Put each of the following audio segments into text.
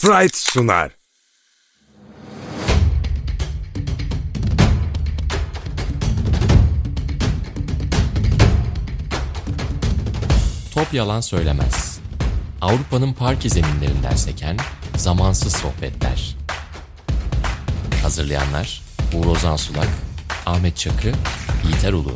Fright sunar. Top yalan söylemez. Avrupa'nın parke zeminlerinden seken zamansız sohbetler. Hazırlayanlar Uğur Ozan Sulak, Ahmet Çakı, Yiğiter Ulu.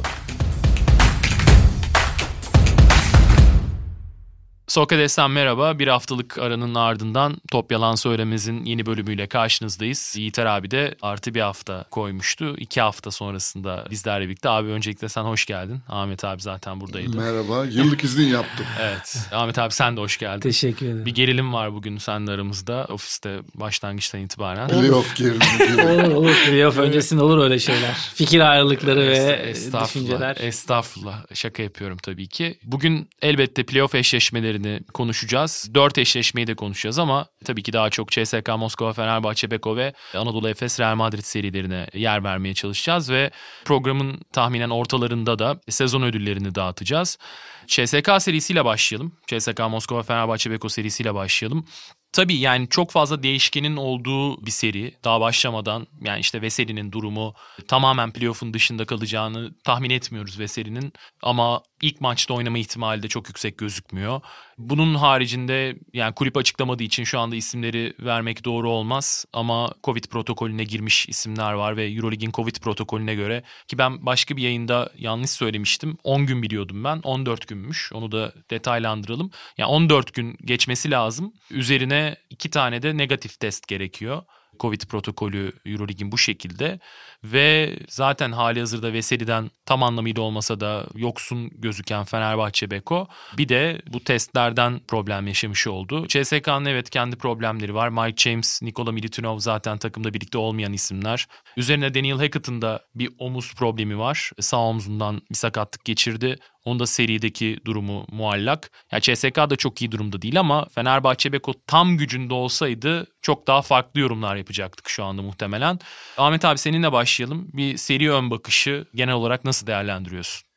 Sokrates'ten merhaba. Bir haftalık aranın ardından Top Yalan Söylemez'in yeni bölümüyle karşınızdayız. Yiğiter abi de artı bir hafta koymuştu. İki hafta sonrasında bizlerle birlikte. Abi öncelikle sen hoş geldin. Ahmet abi zaten buradaydı. Merhaba. Yıllık izin yaptım. Evet. Ahmet abi sen de hoş geldin. Teşekkür ederim. Bir gerilim var bugün seninle aramızda. Ofiste başlangıçtan itibaren. Playoff gerilimi olur olur. Playoff öncesinde olur öyle şeyler. Fikir ayrılıkları ve Estağfurullah, düşünceler. Estağfurullah. Şaka yapıyorum tabii ki. Bugün elbette playoff eşleşmelerini konuşacağız. Dört eşleşmeyi de konuşacağız ama tabii ki daha çok CSK, Moskova, Fenerbahçe, Beko ve Anadolu Efes, Real Madrid serilerine yer vermeye çalışacağız ve programın tahminen ortalarında da sezon ödüllerini dağıtacağız. CSK serisiyle başlayalım. CSK, Moskova, Fenerbahçe, Beko serisiyle başlayalım. Tabii yani çok fazla değişkenin olduğu bir seri. Daha başlamadan yani işte Veseli'nin durumu tamamen playoff'un dışında kalacağını tahmin etmiyoruz Veseli'nin. Ama ilk maçta oynama ihtimali de çok yüksek gözükmüyor. Bunun haricinde yani kulüp açıklamadığı için şu anda isimleri vermek doğru olmaz. Ama Covid protokolüne girmiş isimler var ve Eurolig'in Covid protokolüne göre ki ben başka bir yayında yanlış söylemiştim. 10 gün biliyordum ben. 14 günmüş. Onu da detaylandıralım. Yani 14 gün geçmesi lazım. Üzerine iki tane de negatif test gerekiyor. Covid protokolü Eurolig'in bu şekilde ve zaten hali hazırda Veseli'den tam anlamıyla olmasa da yoksun gözüken Fenerbahçe Beko bir de bu testlerden problem yaşamış oldu. CSK'nın evet kendi problemleri var. Mike James, Nikola Militinov zaten takımda birlikte olmayan isimler. Üzerine Daniel Hackett'ın da bir omuz problemi var. Sağ omzundan bir sakatlık geçirdi. Onun da serideki durumu muallak. Ya CSK da çok iyi durumda değil ama Fenerbahçe Beko tam gücünde olsaydı çok daha farklı yorumlar yapacaktık şu anda muhtemelen. Ahmet abi seninle başlayalım. Bir seri ön bakışı genel olarak nasıl değerlendiriyorsun?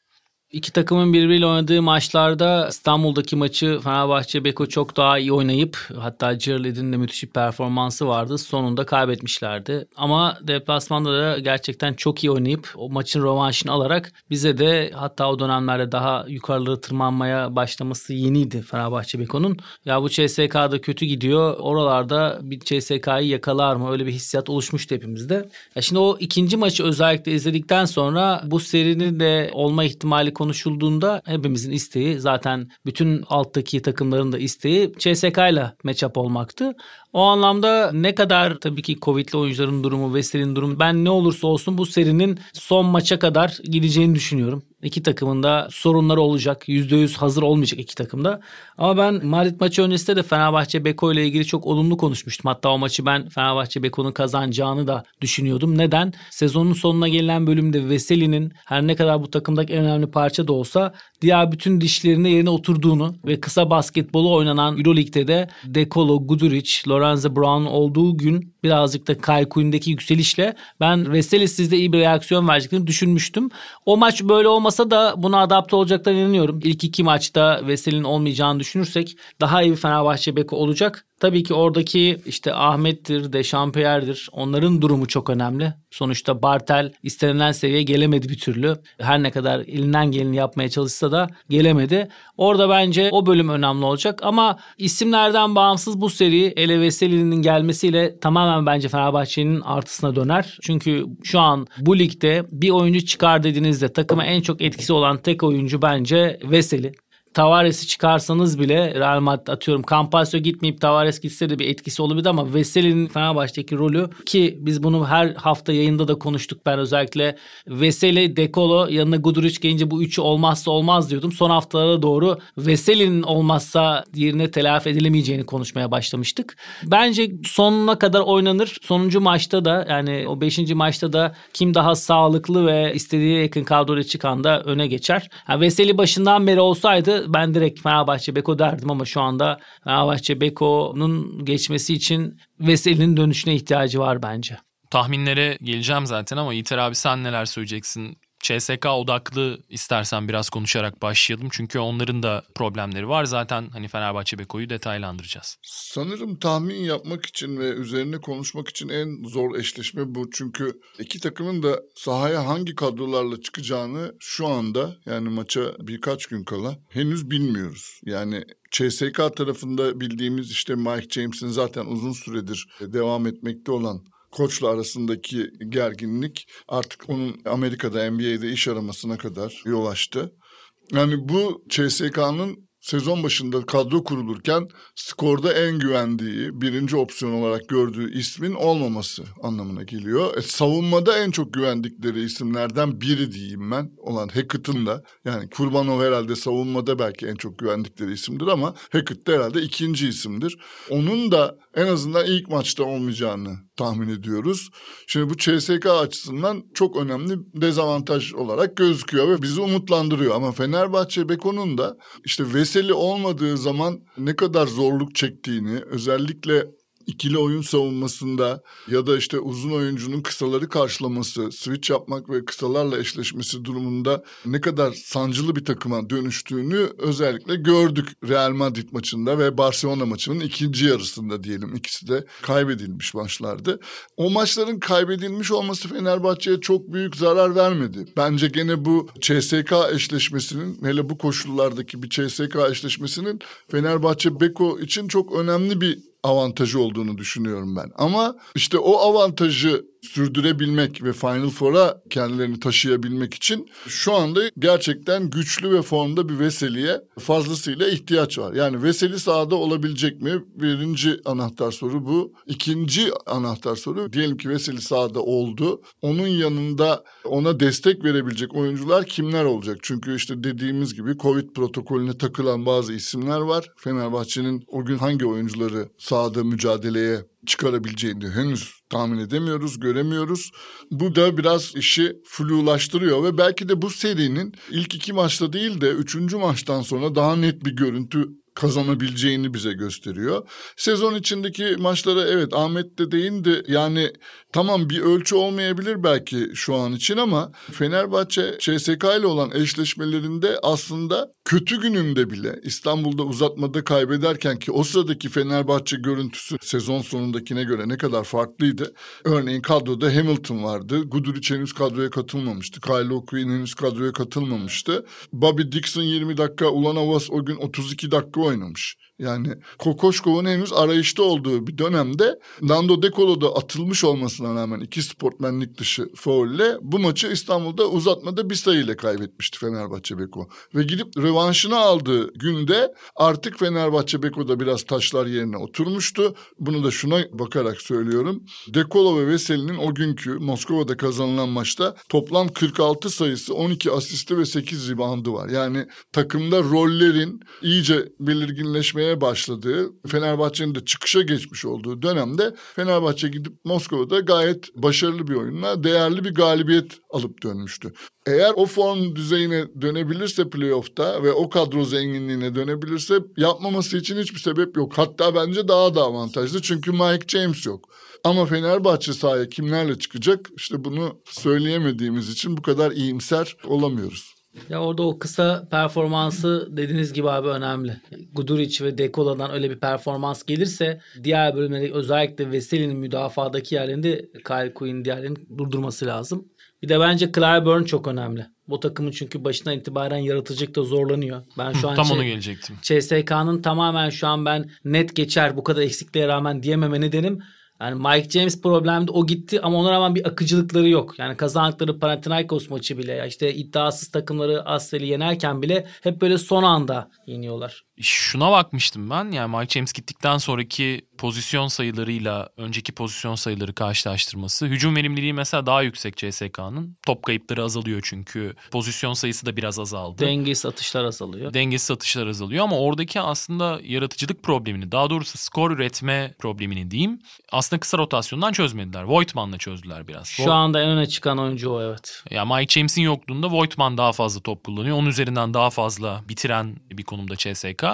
İki takımın birbiriyle oynadığı maçlarda İstanbul'daki maçı Fenerbahçe Beko çok daha iyi oynayıp hatta Cirled'in de müthiş bir performansı vardı. Sonunda kaybetmişlerdi. Ama deplasmanda da gerçekten çok iyi oynayıp o maçın rövanşını alarak bize de hatta o dönemlerde daha yukarıları tırmanmaya başlaması yeniydi Fenerbahçe Beko'nun. Ya bu CSK'da kötü gidiyor. Oralarda bir CSK'yı yakalar mı? Öyle bir hissiyat oluşmuştu hepimizde. Ya şimdi o ikinci maçı özellikle izledikten sonra bu serinin de olma ihtimali konuşulduğunda hepimizin isteği zaten bütün alttaki takımların da isteği CSK ile matchup olmaktı. O anlamda ne kadar tabii ki Covid'li oyuncuların durumu, Vestel'in durumu ben ne olursa olsun bu serinin son maça kadar gideceğini düşünüyorum. İki takımın da sorunları olacak. %100 hazır olmayacak iki takımda. Ama ben Madrid maçı öncesinde de Fenerbahçe Beko ile ilgili çok olumlu konuşmuştum. Hatta o maçı ben Fenerbahçe Beko'nun kazanacağını da düşünüyordum. Neden? Sezonun sonuna gelen bölümde Veseli'nin her ne kadar bu takımdaki en önemli parça da olsa diğer bütün dişlerinde yerine oturduğunu ve kısa basketbolu oynanan Euroleague'de de Dekolo, Guduric, Lorenzo Brown olduğu gün birazcık da Quinn'deki yükselişle ben Veseli sizde iyi bir reaksiyon vereceklerini düşünmüştüm. O maç böyle olmasa da buna adapte olacaklarına inanıyorum. İlk iki maçta Veseli'nin olmayacağını düşünürsek daha iyi bir Fenerbahçe beki olacak. Tabii ki oradaki işte Ahmet'tir, Dechampierre'dir. Onların durumu çok önemli. Sonuçta Bartel istenilen seviyeye gelemedi bir türlü. Her ne kadar elinden geleni yapmaya çalışsa da gelemedi. Orada bence o bölüm önemli olacak. Ama isimlerden bağımsız bu seri Ele Veseli'nin gelmesiyle tamamen bence Fenerbahçe'nin artısına döner. Çünkü şu an bu ligde bir oyuncu çıkar dediğinizde takıma en çok etkisi olan tek oyuncu bence Veseli. Tavares'i çıkarsanız bile Real Madrid atıyorum Campasio gitmeyip Tavares gitse de bir etkisi olabilir ama Veseli'nin Fenerbahçe'deki rolü ki biz bunu her hafta yayında da konuştuk ben özellikle Veseli, Dekolo yanına Guduric gelince bu üçü olmazsa olmaz diyordum. Son haftalara doğru Veseli'nin olmazsa yerine telafi edilemeyeceğini konuşmaya başlamıştık. Bence sonuna kadar oynanır. Sonuncu maçta da yani o beşinci maçta da kim daha sağlıklı ve istediği yakın kadroya çıkan da öne geçer. Yani Veseli başından beri olsaydı ben direkt Fenerbahçe Beko derdim ama şu anda Fenerbahçe Beko'nun geçmesi için Veseli'nin dönüşüne ihtiyacı var bence. Tahminlere geleceğim zaten ama Yiğiter abi sen neler söyleyeceksin? CSK odaklı istersen biraz konuşarak başlayalım. Çünkü onların da problemleri var. Zaten hani Fenerbahçe Beko'yu detaylandıracağız. Sanırım tahmin yapmak için ve üzerine konuşmak için en zor eşleşme bu. Çünkü iki takımın da sahaya hangi kadrolarla çıkacağını şu anda yani maça birkaç gün kala henüz bilmiyoruz. Yani CSK tarafında bildiğimiz işte Mike James'in zaten uzun süredir devam etmekte olan koçla arasındaki gerginlik artık onun Amerika'da NBA'de iş aramasına kadar yol açtı. Yani bu CSK'nın sezon başında kadro kurulurken skorda en güvendiği, birinci opsiyon olarak gördüğü ismin olmaması anlamına geliyor. E, savunmada en çok güvendikleri isimlerden biri diyeyim ben olan Hackett'ın da yani Kurbanov herhalde savunmada belki en çok güvendikleri isimdir ama Hackett de herhalde ikinci isimdir. Onun da en azından ilk maçta olmayacağını tahmin ediyoruz. Şimdi bu CSK açısından çok önemli dezavantaj olarak gözüküyor ve bizi umutlandırıyor. Ama Fenerbahçe Beko'nun da işte Veseli olmadığı zaman ne kadar zorluk çektiğini özellikle ikili oyun savunmasında ya da işte uzun oyuncunun kısaları karşılaması, switch yapmak ve kısalarla eşleşmesi durumunda ne kadar sancılı bir takıma dönüştüğünü özellikle gördük Real Madrid maçında ve Barcelona maçının ikinci yarısında diyelim. İkisi de kaybedilmiş maçlardı. O maçların kaybedilmiş olması Fenerbahçe'ye çok büyük zarar vermedi. Bence gene bu CSK eşleşmesinin hele bu koşullardaki bir CSK eşleşmesinin Fenerbahçe Beko için çok önemli bir avantajı olduğunu düşünüyorum ben. Ama işte o avantajı sürdürebilmek ve Final Four'a kendilerini taşıyabilmek için şu anda gerçekten güçlü ve formda bir Veseli'ye fazlasıyla ihtiyaç var. Yani Veseli sahada olabilecek mi? Birinci anahtar soru bu. İkinci anahtar soru diyelim ki Veseli sahada oldu. Onun yanında ona destek verebilecek oyuncular kimler olacak? Çünkü işte dediğimiz gibi Covid protokolüne takılan bazı isimler var. Fenerbahçe'nin o gün hangi oyuncuları sahada mücadeleye çıkarabileceğini henüz tahmin edemiyoruz, göremiyoruz. Bu da biraz işi flulaştırıyor ve belki de bu serinin ilk iki maçta değil de üçüncü maçtan sonra daha net bir görüntü kazanabileceğini bize gösteriyor. Sezon içindeki maçlara evet Ahmet de değindi. Yani tamam bir ölçü olmayabilir belki şu an için ama Fenerbahçe CSK ile olan eşleşmelerinde aslında kötü gününde bile İstanbul'da uzatmada kaybederken ki o sıradaki Fenerbahçe görüntüsü sezon sonundakine göre ne kadar farklıydı. Örneğin kadroda Hamilton vardı. Guduric henüz kadroya katılmamıştı. Kyle O'Quinn henüz kadroya katılmamıştı. Bobby Dixon 20 dakika, Ulanovas o gün 32 dakika oynamış. Yani Kokoşkov'un henüz arayışta olduğu bir dönemde Nando De Colo da atılmış olmasına rağmen iki sportmenlik dışı faulle bu maçı İstanbul'da uzatmada bir sayıyla kaybetmişti Fenerbahçe Beko. Ve gidip rövanşını aldığı günde artık Fenerbahçe Beko'da biraz taşlar yerine oturmuştu. Bunu da şuna bakarak söylüyorum. De Colo ve Veseli'nin o günkü Moskova'da kazanılan maçta toplam 46 sayısı 12 asisti ve 8 ribandı var. Yani takımda rollerin iyice belirginleşmeye başladığı, Fenerbahçe'nin de çıkışa geçmiş olduğu dönemde Fenerbahçe gidip Moskova'da gayet başarılı bir oyunla değerli bir galibiyet alıp dönmüştü. Eğer o form düzeyine dönebilirse playoff'ta ve o kadro zenginliğine dönebilirse yapmaması için hiçbir sebep yok. Hatta bence daha da avantajlı çünkü Mike James yok. Ama Fenerbahçe sahaya kimlerle çıkacak? İşte bunu söyleyemediğimiz için bu kadar iyimser olamıyoruz. Ya orada o kısa performansı dediğiniz gibi abi önemli. Guduric ve Dekola'dan öyle bir performans gelirse diğer bölümlerde özellikle Veseli'nin müdafadaki yerlerinde Kyle Quinn diğerlerinin durdurması lazım. Bir de bence Clyburn çok önemli. Bu takımın çünkü başından itibaren yaratıcılıkta zorlanıyor. Ben şu an Tam şey- onu gelecektim. CSK'nın tamamen şu an ben net geçer bu kadar eksikliğe rağmen diyememe nedenim yani Mike James problemdi o gitti ama ona rağmen bir akıcılıkları yok. Yani kazandıkları Panathinaikos maçı bile işte iddiasız takımları Assel'i yenerken bile hep böyle son anda yeniyorlar. Şuna bakmıştım ben. Yani Mike James gittikten sonraki pozisyon sayılarıyla önceki pozisyon sayıları karşılaştırması. Hücum verimliliği mesela daha yüksek CSK'nın. Top kayıpları azalıyor çünkü. Pozisyon sayısı da biraz azaldı. Dengesiz atışlar azalıyor. Dengesiz atışlar azalıyor ama oradaki aslında yaratıcılık problemini daha doğrusu skor üretme problemini diyeyim aslında kısa rotasyondan çözmediler. Voigtman'la çözdüler biraz. Şu anda en öne çıkan oyuncu o evet. Ya Mike James'in yokluğunda Voigtman daha fazla top kullanıyor. Onun üzerinden daha fazla bitiren bir konumda CSK.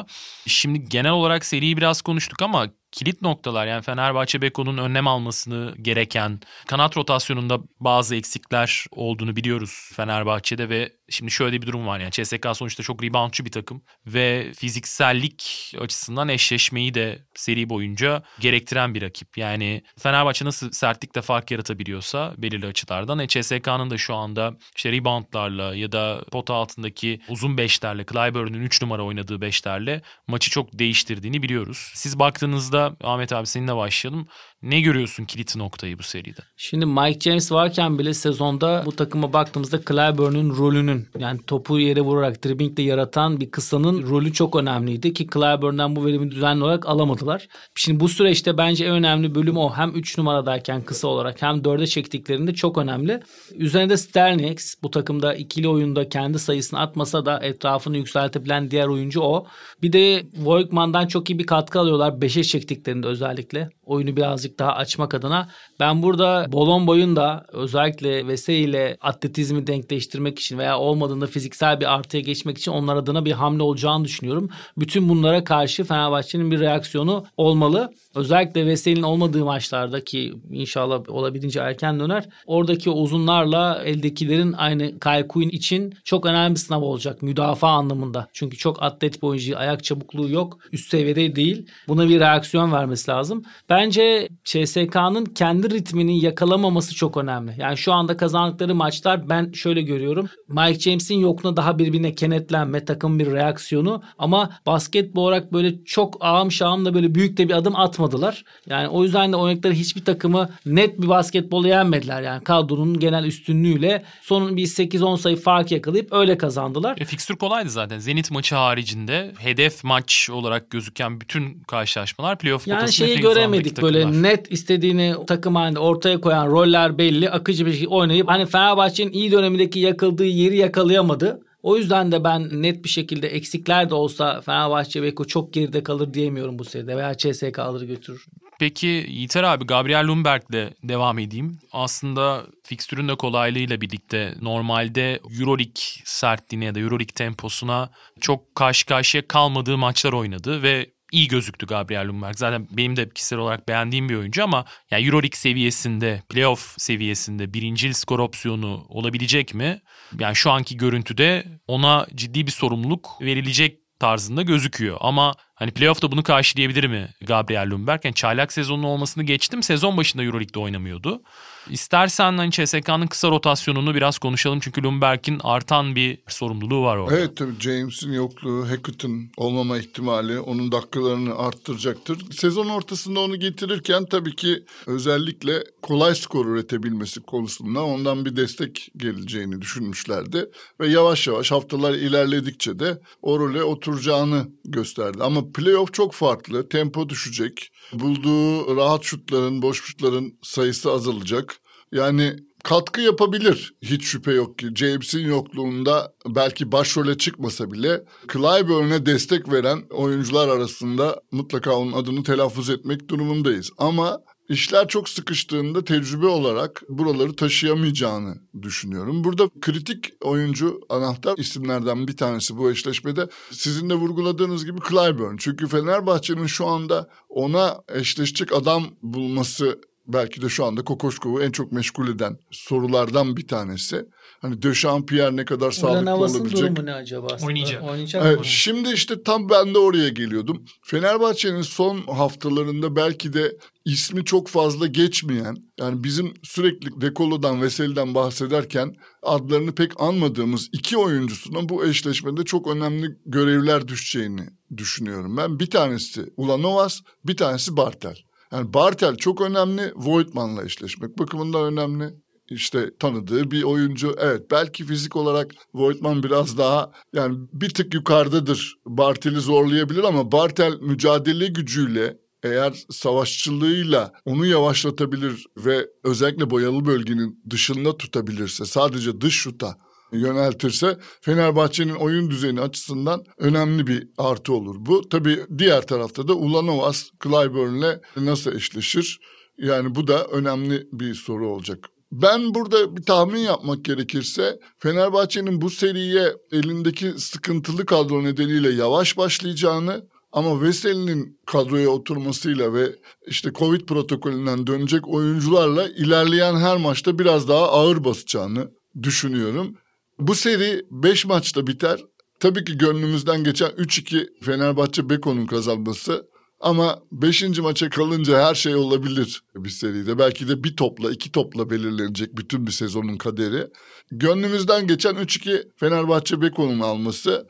Şimdi genel olarak seriyi biraz konuştuk ama kilit noktalar yani Fenerbahçe Beko'nun önlem almasını gereken kanat rotasyonunda bazı eksikler olduğunu biliyoruz Fenerbahçe'de ve şimdi şöyle bir durum var yani CSK sonuçta çok reboundçı bir takım ve fiziksellik açısından eşleşmeyi de seri boyunca gerektiren bir rakip. Yani Fenerbahçe nasıl sertlikte fark yaratabiliyorsa belirli açılardan e, CSK'nın da şu anda işte reboundlarla ya da pot altındaki uzun beşlerle Clyburn'un 3 numara oynadığı beşlerle maçı çok değiştirdiğini biliyoruz. Siz baktığınızda Ahmet abi seninle başlayalım. Ne görüyorsun kilit noktayı bu seride? Şimdi Mike James varken bile sezonda bu takıma baktığımızda Clyburn'un rolünün yani topu yere vurarak driblingle yaratan bir kısanın rolü çok önemliydi ki Clyburn'dan bu verimi düzenli olarak alamadılar. Şimdi bu süreçte bence en önemli bölüm o. Hem 3 numaradayken kısa olarak hem 4'e çektiklerinde çok önemli. Üzerinde Sterlings bu takımda ikili oyunda kendi sayısını atmasa da etrafını yükseltebilen diğer oyuncu o. Bir de Voigtman'dan çok iyi bir katkı alıyorlar 5'e çektiklerinde özellikle. Oyunu birazcık daha açmak adına. Ben burada Bolomboy'un da özellikle Vese ile atletizmi denkleştirmek için veya olmadığında fiziksel bir artıya geçmek için onlar adına bir hamle olacağını düşünüyorum. Bütün bunlara karşı Fenerbahçe'nin bir reaksiyonu olmalı. Özellikle Veseli'nin olmadığı maçlarda ki inşallah olabildiğince erken döner. Oradaki uzunlarla eldekilerin aynı Quinn için çok önemli bir sınav olacak müdafaa anlamında. Çünkü çok atlet bir oyuncu, ayak çabukluğu yok, üst seviyede değil. Buna bir reaksiyon vermesi lazım. Bence CSK'nın kendi ritmini yakalamaması çok önemli. Yani şu anda kazandıkları maçlar ben şöyle görüyorum. Mike James'in yokluğuna daha birbirine kenetlenme, takım bir reaksiyonu ama basketbol olarak böyle çok ağım şağımla böyle büyük de bir adım atmadılar. Yani o yüzden de oynadıkları hiçbir takımı net bir basketbolu yenmediler. Yani kadronun genel üstünlüğüyle sonun bir 8-10 sayı fark yakalayıp öyle kazandılar. E, fikstür kolaydı zaten. Zenit maçı haricinde hedef maç olarak gözüken bütün karşılaşmalar playoff yani şeyi göremedik böyle takımlar. net istediğini takım halinde ortaya koyan roller belli akıcı bir şekilde oynayıp hani Fenerbahçe'nin iyi dönemindeki yakıldığı yeri yakalayamadı. O yüzden de ben net bir şekilde eksikler de olsa Fenerbahçe Beko çok geride kalır diyemiyorum bu seride veya CSK alır götürür. Peki Yiğiter abi Gabriel Lundberg'le devam edeyim. Aslında fikstürün de kolaylığıyla birlikte normalde Euroleague sertliğine ya da Euroleague temposuna çok karşı karşıya kalmadığı maçlar oynadı ve iyi gözüktü Gabriel Lundberg. Zaten benim de kişisel olarak beğendiğim bir oyuncu ama yani Euroleague seviyesinde, playoff seviyesinde birincil skor opsiyonu olabilecek mi? Yani şu anki görüntüde ona ciddi bir sorumluluk verilecek tarzında gözüküyor. Ama hani playoff'ta bunu karşılayabilir mi Gabriel Lundberg? Yani çaylak sezonun olmasını geçtim. Sezon başında Euroleague'de oynamıyordu. İstersen hani CSK'nın kısa rotasyonunu biraz konuşalım. Çünkü Lundberg'in artan bir sorumluluğu var orada. Evet tabii James'in yokluğu, Hackett'ın olmama ihtimali onun dakikalarını arttıracaktır. Sezon ortasında onu getirirken tabii ki özellikle kolay skor üretebilmesi konusunda ondan bir destek geleceğini düşünmüşlerdi. Ve yavaş yavaş haftalar ilerledikçe de o role oturacağını gösterdi. Ama playoff çok farklı, tempo düşecek. Bulduğu rahat şutların, boş şutların sayısı azalacak. Yani katkı yapabilir hiç şüphe yok ki. James'in yokluğunda belki başrole çıkmasa bile Clyburn'e destek veren oyuncular arasında mutlaka onun adını telaffuz etmek durumundayız. Ama işler çok sıkıştığında tecrübe olarak buraları taşıyamayacağını düşünüyorum. Burada kritik oyuncu anahtar isimlerden bir tanesi bu eşleşmede sizin de vurguladığınız gibi Clyburn. Çünkü Fenerbahçe'nin şu anda ona eşleşecek adam bulması belki de şu anda Kokoşkov'u en çok meşgul eden sorulardan bir tanesi. Hani Döşampierre ne kadar sağlıklı Havas'ın olabilecek. durumu ne acaba? aslında? Oynayacak. Oynayacak Evet, mı? şimdi işte tam ben de oraya geliyordum. Fenerbahçe'nin son haftalarında belki de ismi çok fazla geçmeyen yani bizim sürekli Dekolo'dan Veseli'den bahsederken adlarını pek anmadığımız iki oyuncusuna bu eşleşmede çok önemli görevler düşeceğini düşünüyorum. Ben bir tanesi Ulanovas bir tanesi Bartel. Yani Bartel çok önemli Voigtman'la eşleşmek bakımından önemli işte tanıdığı bir oyuncu. Evet belki fizik olarak Voigtman biraz daha yani bir tık yukarıdadır. Bartel'i zorlayabilir ama Bartel mücadele gücüyle eğer savaşçılığıyla onu yavaşlatabilir ve özellikle boyalı bölgenin dışında tutabilirse sadece dış şuta yöneltirse Fenerbahçe'nin oyun düzeni açısından önemli bir artı olur bu. Tabii diğer tarafta da Ulanovas Clyburn'le nasıl eşleşir? Yani bu da önemli bir soru olacak. Ben burada bir tahmin yapmak gerekirse Fenerbahçe'nin bu seriye elindeki sıkıntılı kadro nedeniyle yavaş başlayacağını Ama Veseli'nin kadroya oturmasıyla ve işte Covid protokolünden dönecek oyuncularla ilerleyen her maçta biraz daha ağır basacağını düşünüyorum. Bu seri 5 maçta biter. Tabii ki gönlümüzden geçen 3-2 Fenerbahçe Beko'nun kazanması ama 5. maça kalınca her şey olabilir bir seride. Belki de bir topla, iki topla belirlenecek bütün bir sezonun kaderi. Gönlümüzden geçen 3-2 Fenerbahçe Beko'nun alması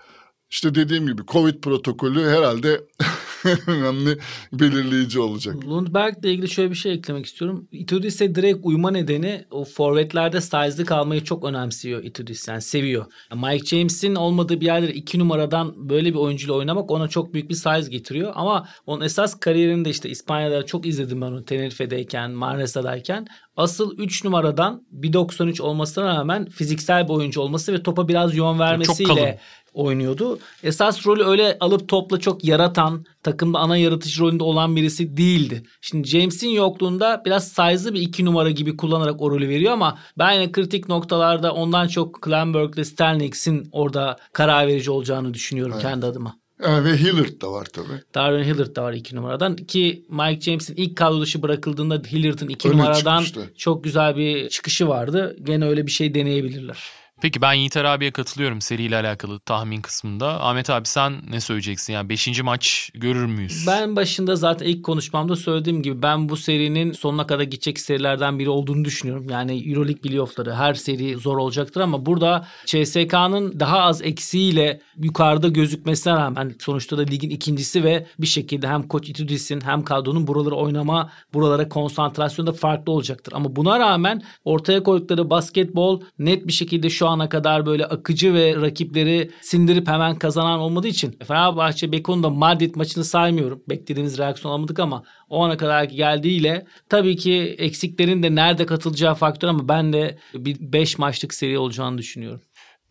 işte dediğim gibi Covid protokolü herhalde önemli belirleyici olacak. Lundberg'le ilgili şöyle bir şey eklemek istiyorum. Itudis'e direkt uyma nedeni o forvetlerde size'lı kalmayı çok önemsiyor Itudis. Yani seviyor. Mike James'in olmadığı bir yerde iki numaradan böyle bir oyuncuyla oynamak ona çok büyük bir size getiriyor. Ama onun esas kariyerinde işte İspanya'da çok izledim ben onu Tenerife'deyken, Manresa'dayken. Asıl 3 numaradan 1.93 olmasına rağmen fiziksel bir oyuncu olması ve topa biraz yön vermesiyle oynuyordu. Esas rolü öyle alıp topla çok yaratan, takımda ana yaratıcı rolünde olan birisi değildi. Şimdi James'in yokluğunda biraz size'lı bir iki numara gibi kullanarak o rolü veriyor ama ben yine kritik noktalarda ondan çok Klamberg ile Sterlings'in orada karar verici olacağını düşünüyorum evet. kendi adıma. Yani ve Hillard da var tabii. Darren Hillard da var iki numaradan. Ki Mike James'in ilk kadro dışı bırakıldığında Hillard'ın iki Öyle numaradan çıkmıştı. çok güzel bir çıkışı vardı. Gene öyle bir şey deneyebilirler. Peki ben Yiğiter abiye katılıyorum seriyle alakalı tahmin kısmında. Ahmet abi sen ne söyleyeceksin? Yani 5. maç görür müyüz? Ben başında zaten ilk konuşmamda söylediğim gibi ben bu serinin sonuna kadar gidecek serilerden biri olduğunu düşünüyorum. Yani Euroleague playoff'ları her seri zor olacaktır ama burada CSK'nın daha az eksiğiyle yukarıda gözükmesine rağmen sonuçta da ligin ikincisi ve bir şekilde hem Koç Itudis'in hem kadronun buraları oynama, buralara konsantrasyonu da farklı olacaktır. Ama buna rağmen ortaya koydukları basketbol net bir şekilde şu an ana kadar böyle akıcı ve rakipleri sindirip hemen kazanan olmadığı için Fenerbahçe Beko'nun da Madrid maçını saymıyorum. Beklediğimiz reaksiyon alamadık ama o ana kadar geldiğiyle tabii ki eksiklerin de nerede katılacağı faktör ama ben de bir 5 maçlık seri olacağını düşünüyorum.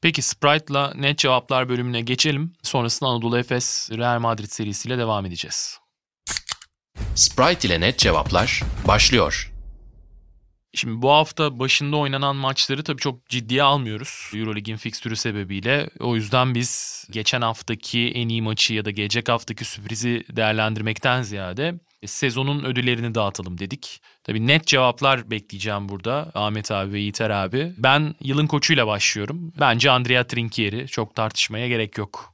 Peki Sprite'la net cevaplar bölümüne geçelim. Sonrasında Anadolu Efes Real Madrid serisiyle devam edeceğiz. Sprite ile net cevaplar başlıyor. Şimdi bu hafta başında oynanan maçları tabii çok ciddiye almıyoruz. Eurolig'in fikstürü sebebiyle. O yüzden biz geçen haftaki en iyi maçı ya da gelecek haftaki sürprizi değerlendirmekten ziyade sezonun ödüllerini dağıtalım dedik. Tabii net cevaplar bekleyeceğim burada Ahmet abi ve Yiğiter abi. Ben yılın koçuyla başlıyorum. Bence Andrea Trinchieri. Çok tartışmaya gerek yok.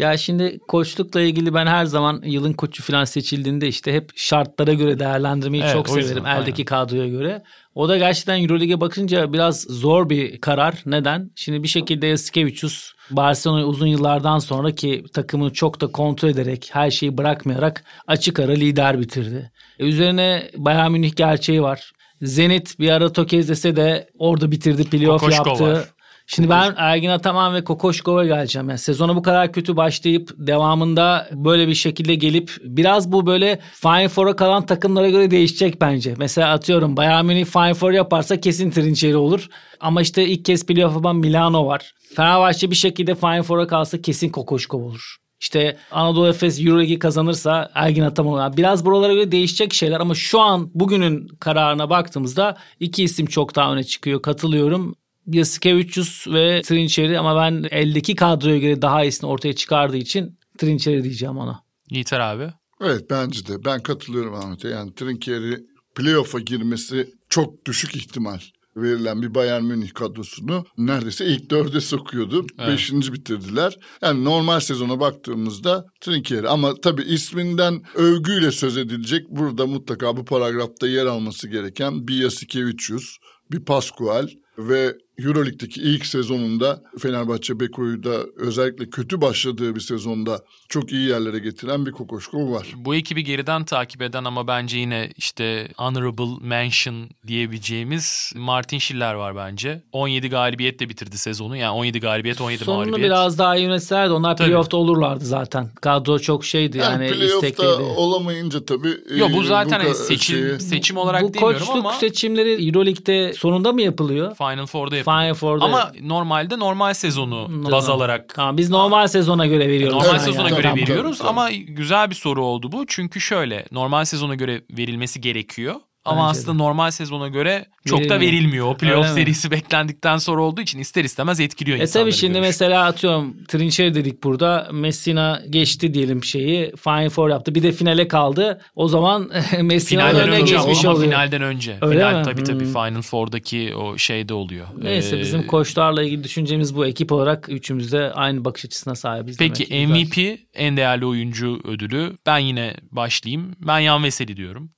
Ya şimdi koçlukla ilgili ben her zaman yılın koçu falan seçildiğinde işte hep şartlara göre değerlendirmeyi evet, çok severim yüzden, eldeki aynen. kadroya göre. O da gerçekten Euroleague'e bakınca biraz zor bir karar. Neden? Şimdi bir şekilde Yasikevicius Barcelona'yı uzun yıllardan sonra ki takımını çok da kontrol ederek her şeyi bırakmayarak açık ara lider bitirdi. E üzerine Bayern Münih gerçeği var. Zenit bir ara tökezlese de orada bitirdi playoff yaptı. Var. Şimdi ben Ergin Ataman ve Kokoşkov'a geleceğim. Yani sezona bu kadar kötü başlayıp devamında böyle bir şekilde gelip biraz bu böyle Final Four'a kalan takımlara göre değişecek bence. Mesela atıyorum Bayern Münih Final Four yaparsa kesin Trinçeri olur. Ama işte ilk kez playoff yapan Milano var. Fenerbahçe bir şekilde Final Four'a kalsa kesin Kokoşkov olur. İşte Anadolu Efes Euroleague'i kazanırsa Ergin Ataman biraz buralara göre değişecek şeyler ama şu an bugünün kararına baktığımızda iki isim çok daha öne çıkıyor. Katılıyorum. Yasikevicius ve Trinçeri ama ben eldeki kadroya göre daha iyisini ortaya çıkardığı için Trinçeri diyeceğim ona. Yiğiter abi. Evet bence de. Ben katılıyorum Ahmet'e. Yani Trinçeri playoff'a girmesi çok düşük ihtimal verilen bir Bayern Münih kadrosunu neredeyse ilk dörde sokuyordu. Evet. Beşinci bitirdiler. Yani normal sezona baktığımızda Trinkieri ama tabii isminden övgüyle söz edilecek burada mutlaka bu paragrafta yer alması gereken bir Yasikevicius, bir Pascual ve Euroleague'deki ilk sezonunda Fenerbahçe Beko'yu da özellikle kötü başladığı bir sezonda çok iyi yerlere getiren bir Kokoşkov var. Bu ekibi geriden takip eden ama bence yine işte honorable mention diyebileceğimiz Martin Schiller var bence. 17 galibiyetle bitirdi sezonu. Yani 17 galibiyet 17 Sonunu mağlubiyet. Sonunu biraz daha yönetselerdi onlar tabii. playoff'ta olurlardı zaten. Kadro çok şeydi yani, yani playoff'ta istekliydi. olamayınca tabii. Yok bu zaten bu hani seçim, şeyi... seçim olarak bu demiyorum ama. Bu koçluk seçimleri Euroleague'de sonunda mı yapılıyor? Final Four'da yapılıyor. Final Four'da. Ama normalde normal sezonu baz alarak. Tamam biz normal sezona göre veriyoruz. Normal yani. sezona göre tamam, veriyoruz tamam, ama güzel bir soru oldu bu. Çünkü şöyle normal sezona göre verilmesi gerekiyor. Ama Bence aslında normal sezona göre çok da Verilmiyor. verilmiyor. O playoff Öyle mi? serisi beklendikten sonra olduğu için ister istemez etkiliyor E insanları. tabii şimdi mesela atıyorum Trinçeri dedik burada. Messina geçti diyelim şeyi. Final Four yaptı. Bir de finale kaldı. O zaman Messina'nın Finalden önüne önce geçmiş oluyor. finalden önce. Öyle Final mi? tabii tabii Hmm. Final Four'daki o şeyde oluyor. Neyse Ee, bizim koçlarla ilgili düşüncemiz bu. Ekip olarak üçümüz de aynı bakış açısına sahibiz. Peki demek. Güzel. MVP en değerli oyuncu ödülü. Ben yine başlayayım. Ben Yan Veseli diyorum.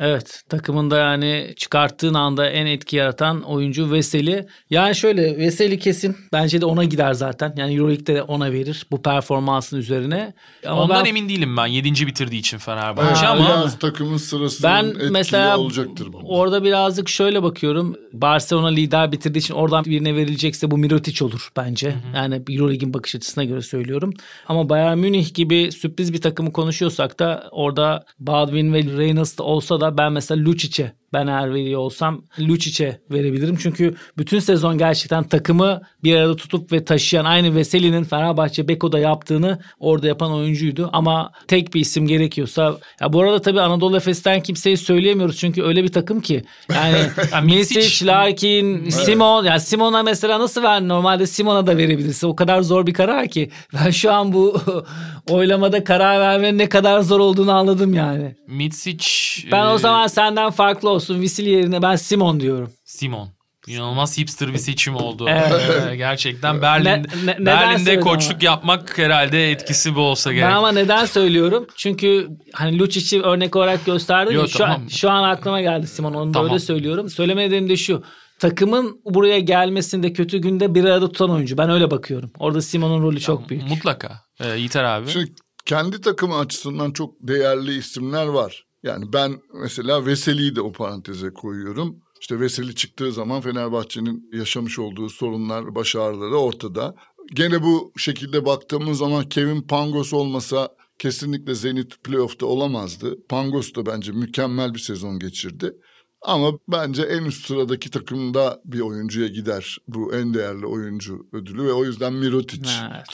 Evet takımında yani çıkarttığın anda en etki yaratan oyuncu Veseli. Yani şöyle Veseli kesin bence de ona gider zaten. Yani Euroleague'de de ona verir bu performansın üzerine. Ama Ondan ben, emin değilim ben. 7. bitirdiği için Fenerbahçe Ha, ama Biraz takımın sırasının ben etkili mesela olacaktır bunda. orada birazcık şöyle bakıyorum. Barcelona lider bitirdiği için oradan birine verilecekse bu Mirotic olur bence. Yani Euroleague'in bakış açısına göre söylüyorum. Ama Bayern Münih gibi sürpriz bir takımı konuşuyorsak da orada Baldwin ve Reynolds da olsa da ben mesela Lucic'e ben eğer veriyor olsam Lucic'e verebilirim. Çünkü bütün sezon gerçekten takımı bir arada tutup ve taşıyan aynı Veseli'nin Fenerbahçe Beko'da yaptığını orada yapan oyuncuydu. Ama tek bir isim gerekiyorsa ya bu arada tabii Anadolu Efes'ten kimseyi söyleyemiyoruz. Çünkü öyle bir takım ki yani Ya Misic- Larkin, Simon yani Simon'a mesela nasıl ver? Normalde Simon'a da verebilirsin. O kadar zor bir karar ki. Ben şu an bu oylamada karar vermenin ne kadar zor olduğunu anladım yani. Mitsic... Ben e, o zaman senden farklı olsun. Visil yerine ben Simon diyorum. Simon. İnanılmaz hipster bir seçim oldu. Evet. Ee, Gerçekten Berlin, Ne- ne- neden Berlin'de koçluk ama? yapmak herhalde etkisi bu olsa gerek. Ben ama neden söylüyorum? Çünkü hani Lucic'i örnek olarak gösterdim. Yo, ya, şu, tamam. an, şu an aklıma geldi Simon. Onu da Tamam. öyle söylüyorum. Söyleme nedenim de şu. Takımın buraya gelmesinde kötü günde bir arada tutan oyuncu. Ben öyle bakıyorum. Orada Simon'un rolü çok büyük. Mutlaka. Ee, Yiğiter abi. Şimdi kendi takımı açısından çok değerli isimler var. Yani ben mesela Veseli'yi de o paranteze koyuyorum. İşte Veseli çıktığı zaman Fenerbahçe'nin yaşamış olduğu sorunlar, baş ağrıları ortada. Gene bu şekilde baktığımız zaman Kevin Pangos olmasa kesinlikle Zenit playoff'ta olamazdı. Pangos da bence mükemmel bir sezon geçirdi. Ama bence en üst sıradaki takımda bir oyuncuya gider bu en değerli oyuncu ödülü ve o yüzden Mirotic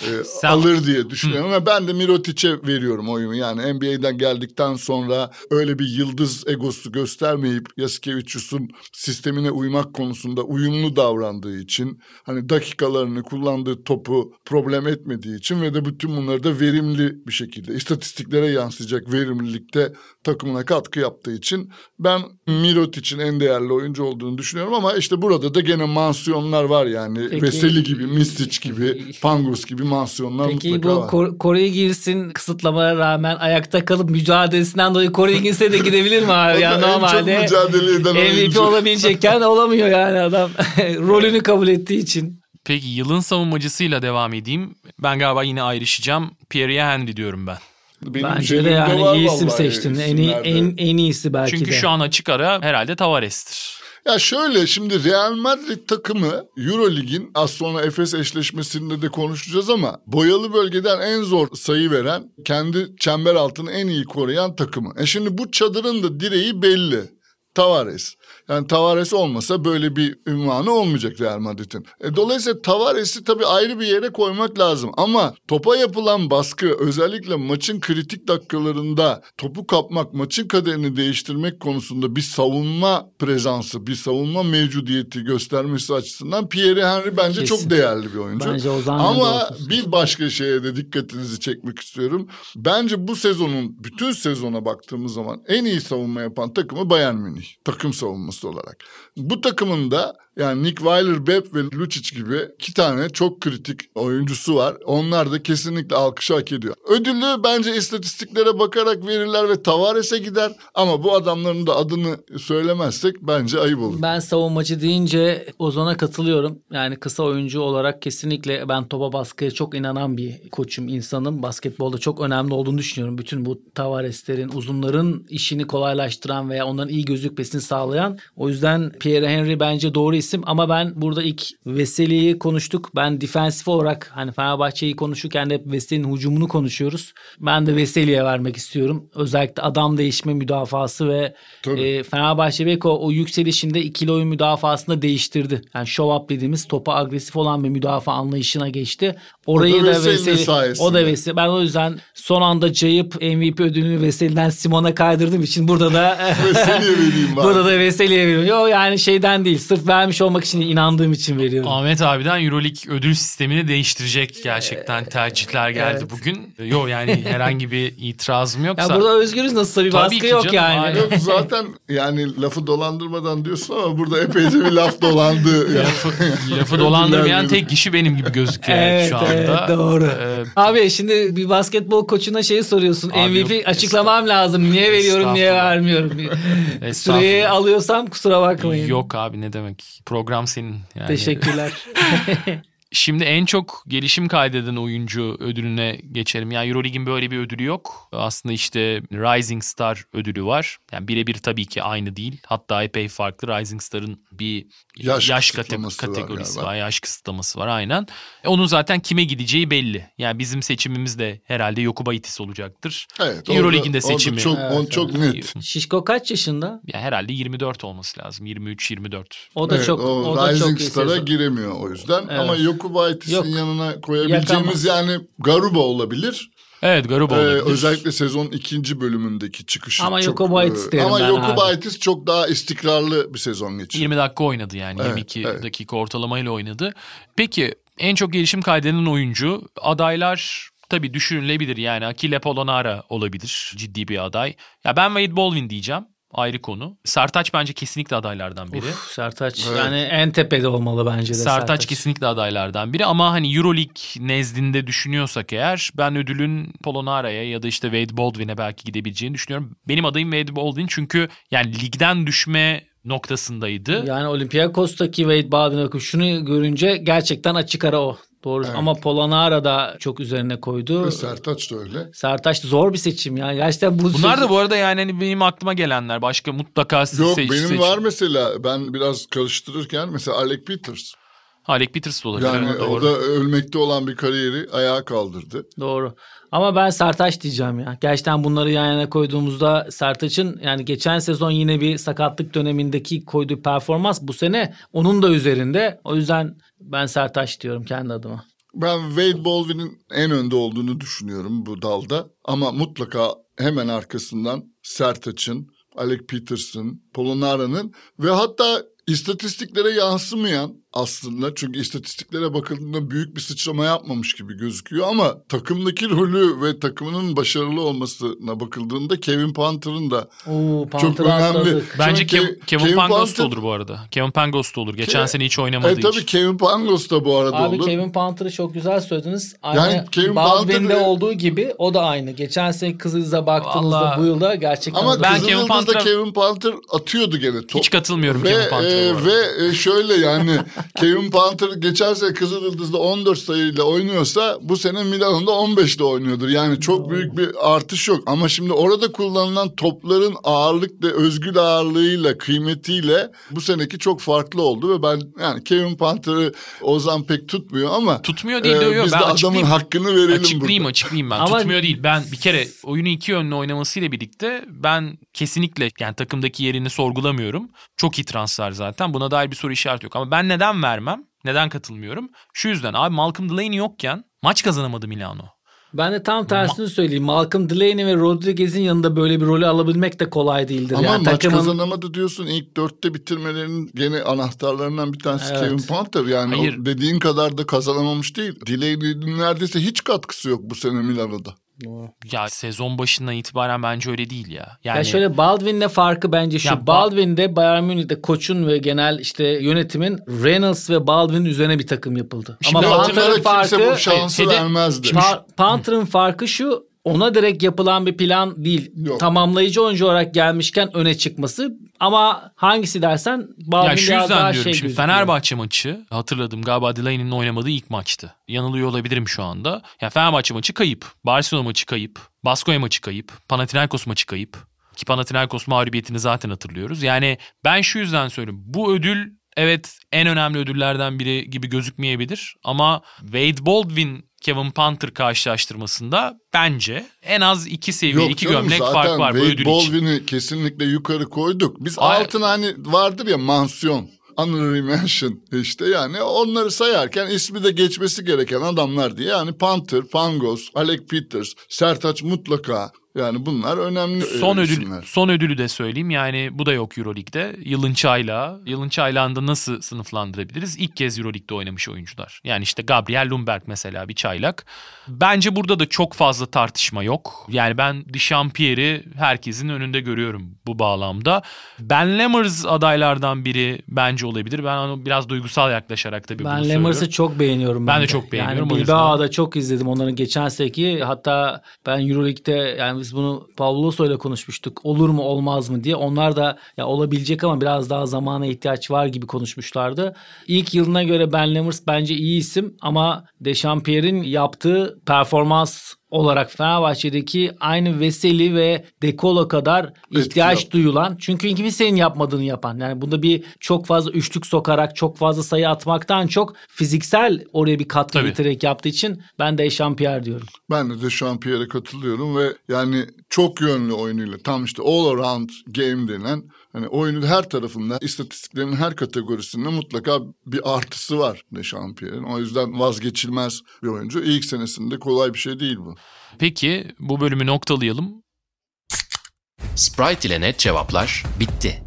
Evet. e, alır diye düşünüyorum ve ben de Mirotic'e veriyorum oyumu. Yani NBA'den geldikten sonra öyle bir yıldız egosu göstermeyip Yasikevicius'un sistemine uymak konusunda uyumlu davrandığı için hani dakikalarını kullandığı topu problem etmediği için ve de bütün bunları da verimli bir şekilde istatistiklere yansıyacak verimlilikte takımına katkı yaptığı için ben Mirotic'in en değerli oyuncu olduğunu düşünüyorum ama işte burada da gene mansiyonlar var yani Peki- Veseli gibi, Mistic gibi, Pangos gibi mansiyonlar Peki mutlaka bu var. Kor- Corey Gills'in kısıtlamalara rağmen ayakta kalıp mücadelesinden dolayı Corey Gills'e de gidebilir mi abi? Yani normalde mücadele eden MVP olabilecekken olamıyor yani adam. Rolünü kabul ettiği için. Peki yılın savunmacısıyla devam edeyim. Ben galiba yine ayrışacağım. Pierre Henry diyorum ben. Benim Bence de yani var iyi isim seçtin. En, iyi, en, en iyisi belki Çünkü de. şu an açık ara herhalde Tavares'tir. Ya şöyle şimdi Real Madrid takımı Eurolig'in az sonra Efes eşleşmesinde de konuşacağız ama boyalı bölgeden en zor sayı veren kendi çember altını en iyi koruyan takımı. E şimdi bu çadırın da direği belli. Tavares. Yani Tavares olmasa böyle bir ünvanı olmayacak Real Madrid'in. E, dolayısıyla Tavares'i tabii ayrı bir yere koymak lazım. Ama topa yapılan baskı özellikle maçın kritik dakikalarında topu kapmak, maçın kaderini değiştirmek konusunda bir savunma prezansı, bir savunma mevcudiyeti göstermesi açısından Pierre Henry bence Kesin. çok değerli bir oyuncu. Bence Ozan Ama bir başka şeye de dikkatinizi çekmek istiyorum. Bence bu sezonun bütün sezona baktığımız zaman en iyi savunma yapan takımı Bayern Münih. Takım savunması olarak. Bu takımın da yani Nick Weiler-Bepp ve Lucic gibi iki tane çok kritik oyuncusu var. Onlar da kesinlikle alkışı hak ediyor. Ödülü bence istatistiklere bakarak verirler ve Tavares'e gider. Ama bu adamların da adını söylemezsek bence ayıp olur. Ben savunmacı deyince Ozan'a katılıyorum. Yani kısa oyuncu olarak kesinlikle ben topa baskıya çok inanan bir koçum, insanım. Basketbolda çok önemli olduğunu düşünüyorum. Bütün bu Tavares'lerin, uzunların işini kolaylaştıran veya onların iyi gözükmesini sağlayan. O yüzden Pierre Henry bence doğru isim ama ben burada ilk Veseli'yi konuştuk. Ben defensif olarak hani Fenerbahçe'yi konuşurken de hep Veseli'nin hücumunu konuşuyoruz. Ben de Veseli'ye vermek istiyorum. Özellikle adam değişme müdafası ve Tabii. e, Fenerbahçe belki o, yükselişinde ikili oyun müdafasını değiştirdi. Yani show up dediğimiz topa agresif olan bir müdafaa anlayışına geçti. Orayı O da da Veseli, sayesinde. o da Veseli. Ben o yüzden son anda cayıp MVP ödülünü Veseli'den Simon'a kaydırdığım için burada da Veseli'ye vereyim bari. Burada da Veseli'ye veriyorum. Yok yani şeyden değil. Sırf vermiş olmak için inandığım için veriyorum. Ahmet abiden Euroleague ödül sistemini değiştirecek gerçekten tercihler geldi evet. bugün. Yok yani herhangi bir itirazım yoksa. Ya burada özgürüz nasılsa bir Tabii baskı yok canım, yani. aynen. Yok zaten yani lafı dolandırmadan diyorsun ama burada epeyce bir laf dolandı. Yani. Lafı, lafı dolandırmayan tek kişi benim gibi gözüküyor Evet, şu anda. evet, doğru. Ee, Abi şimdi bir basketbol koçuna şeyi soruyorsun. Abi MVP yok, açıklamam lazım. Niye veriyorum, niye vermiyorum. Süreyi alıyorsam kusura bakmayın. Yok abi ne demek. Program senin. Yani. Teşekkürler. Şimdi en çok gelişim kaydeden oyuncu ödülüne geçelim. Yani Euroleague'in böyle bir ödülü yok. Aslında işte Rising Star ödülü var. Yani birebir tabii ki aynı değil. Hatta epey farklı. Rising Star'ın bir Yaş yaş, kate- var kategorisi galiba. var. Yaş kısıtlaması var aynen. E, onun zaten kime gideceği belli. Yani bizim seçimimiz de herhalde Yokubaitis olacaktır. Evet, Euroleague'in de seçimi. Çok, Evet, on, çok net. Şişko kaç yaşında? Yani herhalde 24 olması lazım. 23-24. O da Evet, çok o, o da çok Rising iyi Star'a giremiyor o yüzden. Evet. Ama Yokubaitis'in Yok. yanına koyabileceğimiz Yakamaz. yani Garuba olabilir. Evet Garuba Ee, olabilir. özellikle sezon ikinci bölümündeki çıkışı. Ama çok, Yokubaitis e, derim Ama ben Yokubaitis çok daha istikrarlı bir sezon geçirdi. 20 dakika oynadı yani. Evet, 22 evet. dakika ortalamayla oynadı. Peki en çok gelişim kaydeden oyuncu adaylar tabii düşünülebilir. Yani Akile Polonara olabilir. Ciddi bir aday. Ya ben Wade Baldwin diyeceğim. Ayrı konu. Sertaç bence kesinlikle adaylardan biri. Uf, Sertaç Evet. yani en tepede olmalı bence de Sertaç, kesinlikle adaylardan biri ama hani Euroleague nezdinde düşünüyorsak eğer ben ödülün Polonara'ya ya da işte Wade Baldwin'e belki gidebileceğini düşünüyorum. Benim adayım Wade Baldwin çünkü yani ligden düşme noktasındaydı. Yani Olympiakos'taki Wade Baldwin'e şunu görünce gerçekten açık ara o. Doğru. Evet. Ama Polonara da çok üzerine koydu. Ve Sertaç da öyle. Sertaç zor bir seçim ya. Gerçekten bu Bunlar da bu arada yani hani benim aklıma gelenler. Başka mutlaka siz Yok seç- benim seç- var mesela ben biraz karıştırırken mesela Alec Peters. Alec Peters de olabilir. Yani evet, o doğru. da ölmekte olan bir kariyeri ayağa kaldırdı. Doğru. Ama ben Sertaç diyeceğim ya. Gerçekten bunları yan yana koyduğumuzda Sertaç'ın yani geçen sezon yine bir sakatlık dönemindeki koyduğu performans bu sene onun da üzerinde. O yüzden ben Sertaç diyorum kendi adıma. Ben Wade Baldwin'in en önde olduğunu düşünüyorum bu dalda. Ama mutlaka hemen arkasından Sertaç'ın, Alec Peters'ın, Polonara'nın ve hatta istatistiklere yansımayan aslında çünkü istatistiklere bakıldığında büyük bir sıçrama yapmamış gibi gözüküyor ama takımdaki rolü ve takımının başarılı olmasına bakıldığında Kevin Panther'ın da Oo, çok önemli. Bence Kev- Kevin, Kevin Pangos da Panther- olur bu arada. Kevin Pangos da olur. Geçen Ke- sene hiç oynamadığı E tabii için. Kevin Pangos da bu arada Abi olur. Kevin Panther'ı çok güzel söylediniz. Aynı Yani Kevin Baldwin'de Panther- olduğu gibi o da aynı. Geçen sene Kızılız'a baktığınızda Vallahi- bu yılda gerçekten Ama Ben Kevin Panther'a- Kevin Panther atıyordu gene top. Hiç katılmıyorum ve, Kevin Panther'a e, ve e, şöyle yani Kevin Panther geçen sene Kızılyıldız'da 14 sayıyla oynuyorsa bu sene Milano'da 15 ile oynuyordur. Yani çok büyük bir artış yok. Ama şimdi orada kullanılan topların ağırlık ve özgül ağırlığıyla, kıymetiyle bu seneki çok farklı oldu ve ben yani Kevin Panther'ı Ozan pek tutmuyor ama Tutmuyor değil e, diyor. biz Ben de adamın hakkını verelim Açıklayayım burada. açıklayayım ben. Ama- Tutmuyor değil. Ben bir kere oyunu iki yönlü oynamasıyla birlikte ben kesinlikle yani takımdaki yerini sorgulamıyorum. Çok iyi transfer zaten. Buna dair bir soru işareti yok. Ama ben neden vermem? Neden katılmıyorum? Şu yüzden abi Malcolm Delaney yokken maç kazanamadı Milano. Ben de tam tersini söyleyeyim. Malcolm Delaney ve Rodriguez'in yanında böyle bir rolü alabilmek de kolay değildir. Ama yani maç takımın kazanamadı diyorsun. İlk dörtte bitirmelerinin gene anahtarlarından bir tanesi Evet. Kevin Panther. Yani Hayır. dediğin kadar da kazanamamış değil. Delaney'nin neredeyse hiç katkısı yok bu sene Milano'da. Ya sezon başından itibaren bence öyle değil ya. Yani Ya şöyle Baldwin'le farkı bence şu. Ya Ba- Baldwin'de Bayern Münih'te koçun ve genel işte yönetimin Reynolds ve Baldwin üzerine bir takım yapıldı. Şimdi Ama Panther'ın Onlara kimse farkı bu şansı vermezdi. Pa- Panther'ın farkı şu. Ona direkt yapılan bir plan değil. Yok. Tamamlayıcı oyuncu olarak gelmişken öne çıkması. Ama hangisi dersen Baldwin Ya şu yüzden daha diyorum şey şimdi. Fenerbahçe maçı hatırladım galiba Delaney'nin oynamadığı ilk maçtı. Yanılıyor olabilirim şu anda. Ya Fenerbahçe maçı kayıp. Barcelona maçı kayıp. Baskonya maçı kayıp. Panathinaikos maçı kayıp. Ki Panathinaikos mağlubiyetini zaten hatırlıyoruz. Yani ben şu yüzden söylüyorum. Bu ödül evet en önemli ödüllerden biri gibi gözükmeyebilir ama Wade Baldwin Kevin Panther karşılaştırmasında bence en az iki seviye, Yok iki canım, gömlek fark var bu Wade ödül için. Baldwin'i kesinlikle yukarı koyduk. Biz Ay- altına hani vardır ya mansiyon. Honorary mention işte yani onları sayarken ismi de geçmesi gereken adamlar diye yani Panther, Pangos, Alec Peters, Sertaç mutlaka yani bunlar önemli Son e, ödül isimler. son ödülü de söyleyeyim. Yani bu da yok EuroLeague'de. Yılın çaylağı. Yılın çaylağında nasıl sınıflandırabiliriz? İlk kez EuroLeague'de oynamış oyuncular. Yani işte Gabriel Lundberg mesela bir çaylak. Bence burada da çok fazla tartışma yok. Yani ben Dechampierre'i herkesin önünde görüyorum bu bağlamda. Ben Lammers adaylardan biri bence olabilir. Ben onu biraz duygusal yaklaşarak tabii bunu Ben söylüyorum. Lammers'ı çok beğeniyorum. Ben de çok beğeniyorum, Yani. Bilbao'da çok izledim onların geçen seneki. Hatta ben Euroleague'de yani biz bunu Pavloso ile konuşmuştuk. Olur mu olmaz mı diye. Onlar da ya olabilecek ama biraz daha zamana ihtiyaç var gibi konuşmuşlardı. İlk yılına göre Ben Lammers bence iyi isim ama Dechampierre'in yaptığı performans olarak Fenerbahçe'deki aynı Veseli ve Dekolo kadar ihtiyaç yaptı. duyulan. Çünkü kimsenin yapmadığını yapan. Yani bunda bir çok fazla üçlük sokarak çok fazla sayı atmaktan çok fiziksel oraya bir katkı Tabii. getirerek yaptığı için ben de Eşampiyer diyorum. Ben de Dechampierre'e katılıyorum ve yani çok yönlü oyunuyla tam işte all around game denen hani oyunun her tarafında istatistiklerin her kategorisinde mutlaka bir artısı var Dechampierre'in. O yüzden vazgeçilmez bir oyuncu. İlk senesinde kolay bir şey değil bu. Peki bu bölümü noktalayalım. Sprite ile net cevaplar bitti.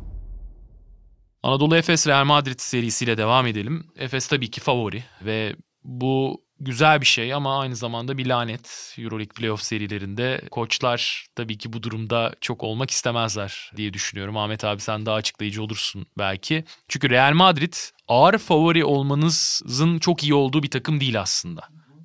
Anadolu Efes Real Madrid serisiyle devam edelim. Efes tabii ki favori ve bu güzel bir şey ama aynı zamanda bir lanet. Euroleague playoff serilerinde koçlar tabii ki bu durumda çok olmak istemezler diye düşünüyorum. Ahmet abi sen daha açıklayıcı olursun belki. Çünkü Real Madrid ağır favori olmanızın çok iyi olduğu bir takım değil aslında.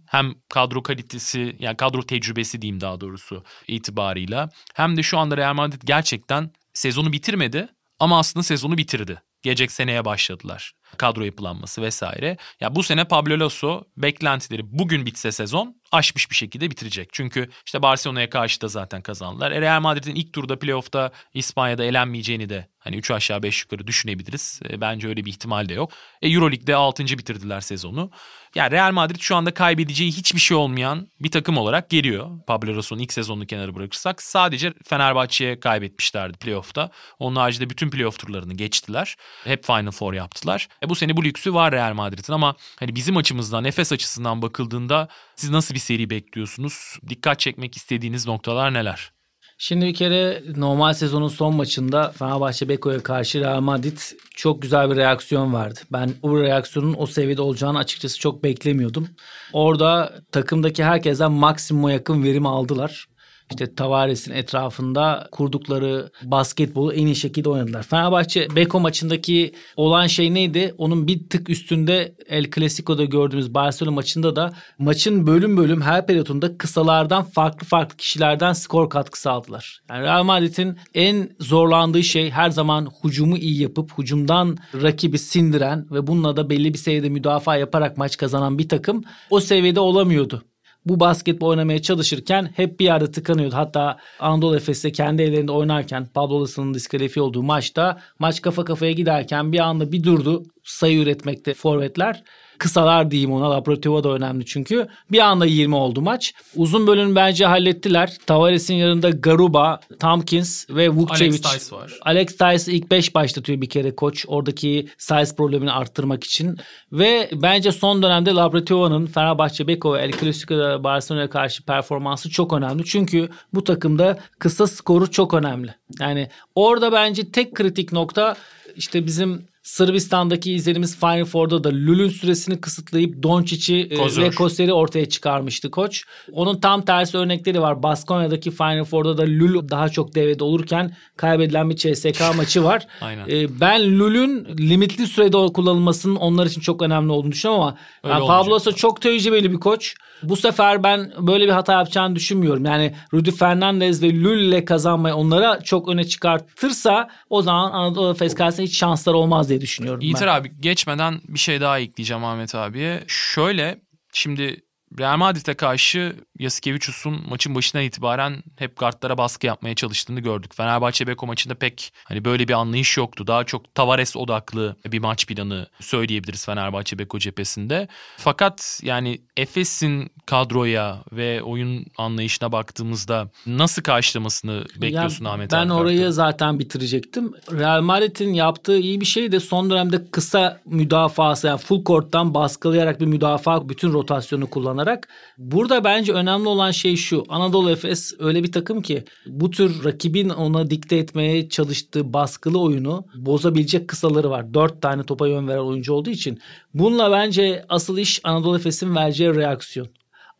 Hem kadro kalitesi yani kadro tecrübesi diyeyim daha doğrusu itibarıyla. Hem de şu anda Real Madrid gerçekten sezonu bitirmedi ama aslında sezonu bitirdi. Gelecek seneye başladılar. Kadro yapılanması vesaire. Ya bu sene Pablo Lasso beklentileri bugün bitse sezon aşmış bir şekilde bitirecek. Çünkü işte Barcelona'ya karşı da zaten kazandılar. E Real Madrid'in ilk turda playoff'ta İspanya'da elenmeyeceğini de hani 3 aşağı 5 yukarı düşünebiliriz. E, bence öyle bir ihtimal de yok. E Euroleague'de 6. bitirdiler sezonu. Yani Real Madrid şu anda kaybedeceği hiçbir şey olmayan bir takım olarak geliyor. Pablo Lasso'nun ilk sezonunu kenara bırakırsak. Sadece Fenerbahçe'ye kaybetmişlerdi playoff'ta. Onun haricinde bütün playoff turlarını geçtiler. Hep Final Four yaptılar. E bu sene bu lüksü var Real Madrid'in ama hani bizim açımızdan, Efes açısından bakıldığında siz nasıl bir seri bekliyorsunuz? Dikkat çekmek istediğiniz noktalar neler? Şimdi bir kere normal sezonun son maçında Fenerbahçe Beko'ya karşı Real Madrid çok güzel bir reaksiyon verdi. Ben bu reaksiyonun o seviyede olacağını açıkçası çok beklemiyordum. Orada takımdaki herkesten maksimuma yakın verim aldılar. İşte Tavares'in etrafında kurdukları basketbolu en iyi şekilde oynadılar. Fenerbahçe Beko maçındaki olan şey neydi? Onun bir tık üstünde El Clasico'da gördüğümüz Barcelona maçında da maçın bölüm bölüm her periyotunda kısalardan farklı farklı kişilerden skor katkısı aldılar. Yani Real Madrid'in en zorlandığı şey her zaman hücumu iyi yapıp hücumdan rakibi sindiren ve bununla da belli bir seviyede müdafaa yaparak maç kazanan bir takım o seviyede olamıyordu bu basketbol oynamaya çalışırken hep bir yerde tıkanıyordu. Hatta Anadolu Efes'te kendi evlerinde oynarken Pablo Lasso'nun diskalifiye olduğu maçta maç kafa kafaya giderken bir anda bir durdu sayı üretmekte forvetler. Kısalar diyeyim ona. Labrativa da önemli çünkü. Bir anda 20 oldu maç. Uzun bölüm bence hallettiler. Tavares'in yanında Garuba, Tompkins ve Vukcevic. Alex Tice var. Alex Tice ilk 5 başlatıyor bir kere koç. Oradaki size problemini arttırmak için. Ve bence son dönemde Labrativa'nın Fenerbahçe, Beko ve El Clasico'da Barcelona'ya karşı performansı çok önemli. Çünkü bu takımda kısa skoru çok önemli. Yani orada bence tek kritik nokta işte bizim Sırbistan'daki izlediğimiz Final Four'da da Lul'ün süresini kısıtlayıp Doncic'i e, ve Koster'i ortaya çıkarmıştı koç. Onun tam tersi örnekleri var. Baskonya'daki Final Four'da da Lul daha çok devrede olurken kaybedilen bir CSK maçı var. Aynen. E, ben Lul'ün limitli sürede kullanılmasının onlar için çok önemli olduğunu düşünüyorum ama yani olmayacak. Pablo Lasso çok tecrübeli bir koç. Bu sefer ben böyle bir hata yapacağını düşünmüyorum. Yani Rudy Fernandez ve Lul'le kazanmayı onlara çok öne çıkartırsa o zaman Anadolu Efes karşısında hiç şanslar olmaz diye düşünüyorum Yiğiter ben. abi geçmeden bir şey daha ekleyeceğim Ahmet abiye. Şöyle şimdi Real Madrid'e karşı Yasikevicius'un maçın başından itibaren hep kartlara baskı yapmaya çalıştığını gördük. Fenerbahçe Beko maçında pek hani böyle bir anlayış yoktu. Daha çok Tavares odaklı bir maç planı söyleyebiliriz Fenerbahçe Beko cephesinde. Fakat yani Efes'in kadroya ve oyun anlayışına baktığımızda nasıl karşılamasını bekliyorsun Ya Ahmet Ben abi orayı kartı? zaten bitirecektim. Real Madrid'in yaptığı iyi bir şey de son dönemde kısa müdafası yani full court'tan baskılayarak bir müdafaa bütün rotasyonu kullanarak. Burada bence önemli olan şey şu. Anadolu Efes öyle bir takım ki bu tür rakibin ona dikte etmeye çalıştığı baskılı oyunu bozabilecek kısaları var. Dört tane topa yön veren oyuncu olduğu için. Bununla bence asıl iş Anadolu Efes'in vereceği reaksiyon.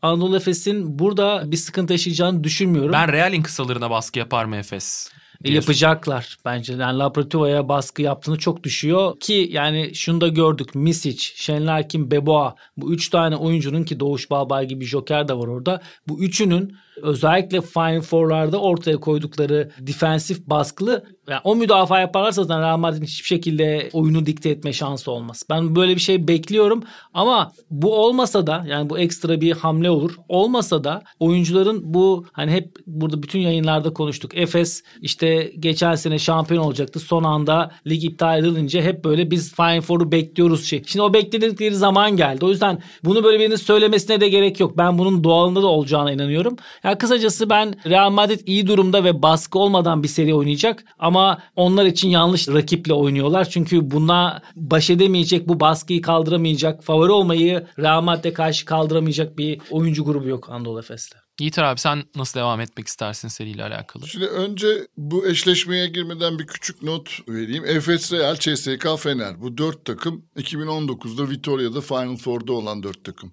Anadolu Efes'in burada bir sıkıntı yaşayacağını düşünmüyorum. Ben Real'in kısalarına baskı yapar mı Efes? E, diye Yapacaklar bence. Yani Lapratova'ya baskı yaptığını çok düşüyor ki yani şunu da gördük. Misic, Şenlarkin, Beboa bu üç tane oyuncunun ki Doğuş Balbay gibi Joker de var orada. Bu üçünün özellikle Final Four'larda ortaya koydukları defensif baskılı yani o müdafaa yaparlarsa zaten Real Madrid'in hiçbir şekilde oyunu dikte etme şansı olmaz. Ben böyle bir şey bekliyorum ama bu olmasa da yani bu ekstra bir hamle olur. Olmasa da oyuncuların bu hani hep burada bütün yayınlarda konuştuk. Efes işte geçen sene şampiyon olacaktı. Son anda lig iptal edilince hep böyle biz Final Four'u bekliyoruz şey. Şimdi o bekledikleri zaman geldi. O yüzden bunu böyle birinin söylemesine de gerek yok. Ben bunun doğalında da olacağına inanıyorum. Yani kısacası ben Real Madrid iyi durumda ve baskı olmadan bir seri oynayacak ama onlar için yanlış rakiple oynuyorlar. Çünkü buna baş edemeyecek, bu baskıyı kaldıramayacak, favori olmayı Real Madrid'e karşı kaldıramayacak bir oyuncu grubu yok Anadolu Efes'te. Yiğit abi sen nasıl devam etmek istersin seriyle alakalı? Şimdi önce bu eşleşmeye girmeden bir küçük not vereyim. Efes Real, CSK Fener. Bu dört takım 2019'da Vitoria'da Final Four'da olan dört takım.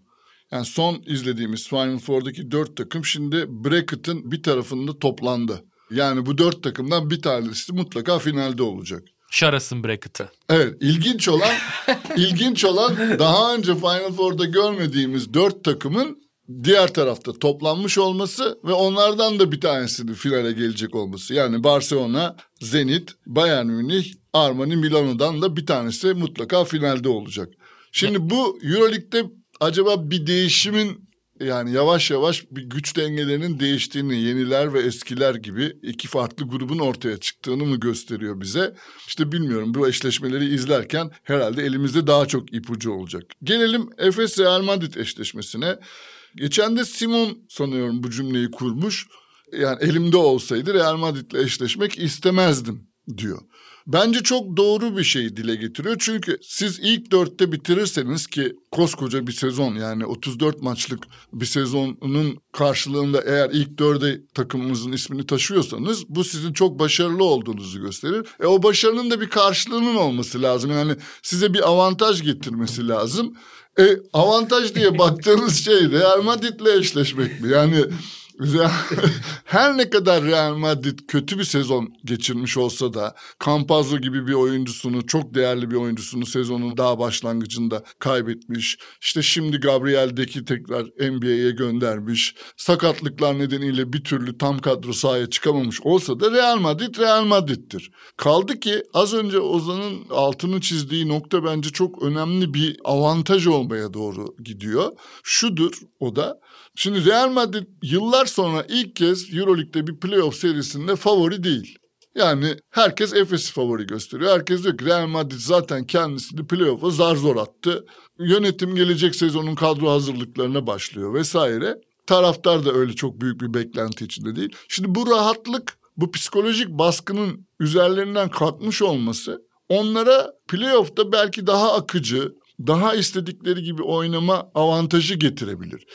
Yani son izlediğimiz Final Four'daki dört takım şimdi bracket'ın bir tarafında toplandı. Yani bu dört takımdan bir tanesi mutlaka finalde olacak. Şaras'ın bracket'ı. Evet ilginç olan ilginç olan daha önce Final Four'da görmediğimiz dört takımın diğer tarafta toplanmış olması ve onlardan da bir tanesinin finale gelecek olması. Yani Barcelona, Zenit, Bayern Münih, Armani, Milano'dan da bir tanesi mutlaka finalde olacak. Şimdi bu Euroleague'de acaba bir değişimin yani yavaş yavaş bir güç dengelerinin değiştiğini, yeniler ve eskiler gibi iki farklı grubun ortaya çıktığını mı gösteriyor bize? İşte bilmiyorum bu eşleşmeleri izlerken herhalde elimizde daha çok ipucu olacak. Gelelim Efes Real Madrid eşleşmesine. Geçen de Simon sanıyorum bu cümleyi kurmuş. Yani elimde olsaydı Real Madrid'le eşleşmek istemezdim diyor. Bence çok doğru bir şey dile getiriyor. Çünkü siz ilk dörtte bitirirseniz ki koskoca bir sezon yani 34 maçlık bir sezonun karşılığında eğer ilk dörde takımımızın ismini taşıyorsanız bu sizin çok başarılı olduğunuzu gösterir. E o başarının da bir karşılığının olması lazım. Yani size bir avantaj getirmesi lazım. E avantaj diye baktığınız şey Real Madrid'le eşleşmek mi? Yani her ne kadar Real Madrid kötü bir sezon geçirmiş olsa da Campazzo gibi bir oyuncusunu çok değerli bir oyuncusunu sezonun daha başlangıcında kaybetmiş. İşte şimdi Gabriel Deki tekrar NBA'ye göndermiş. Sakatlıklar nedeniyle bir türlü tam kadro sahaya çıkamamış olsa da Real Madrid Real Madrid'tir. Kaldı ki az önce Ozan'ın altını çizdiği nokta bence çok önemli bir avantaj olmaya doğru gidiyor. Şudur o da Şimdi Real Madrid yıllar sonra ilk kez Euroleague'de bir playoff serisinde favori değil. Yani herkes Efes'i favori gösteriyor. Herkes diyor ki Real Madrid zaten kendisini playoff'a zar zor attı. Yönetim gelecek sezonun kadro hazırlıklarına başlıyor vesaire. Taraftar da öyle çok büyük bir beklenti içinde değil. Şimdi bu rahatlık, bu psikolojik baskının üzerlerinden kalkmış olması onlara playoff'ta belki daha akıcı, daha istedikleri gibi oynama avantajı getirebilir.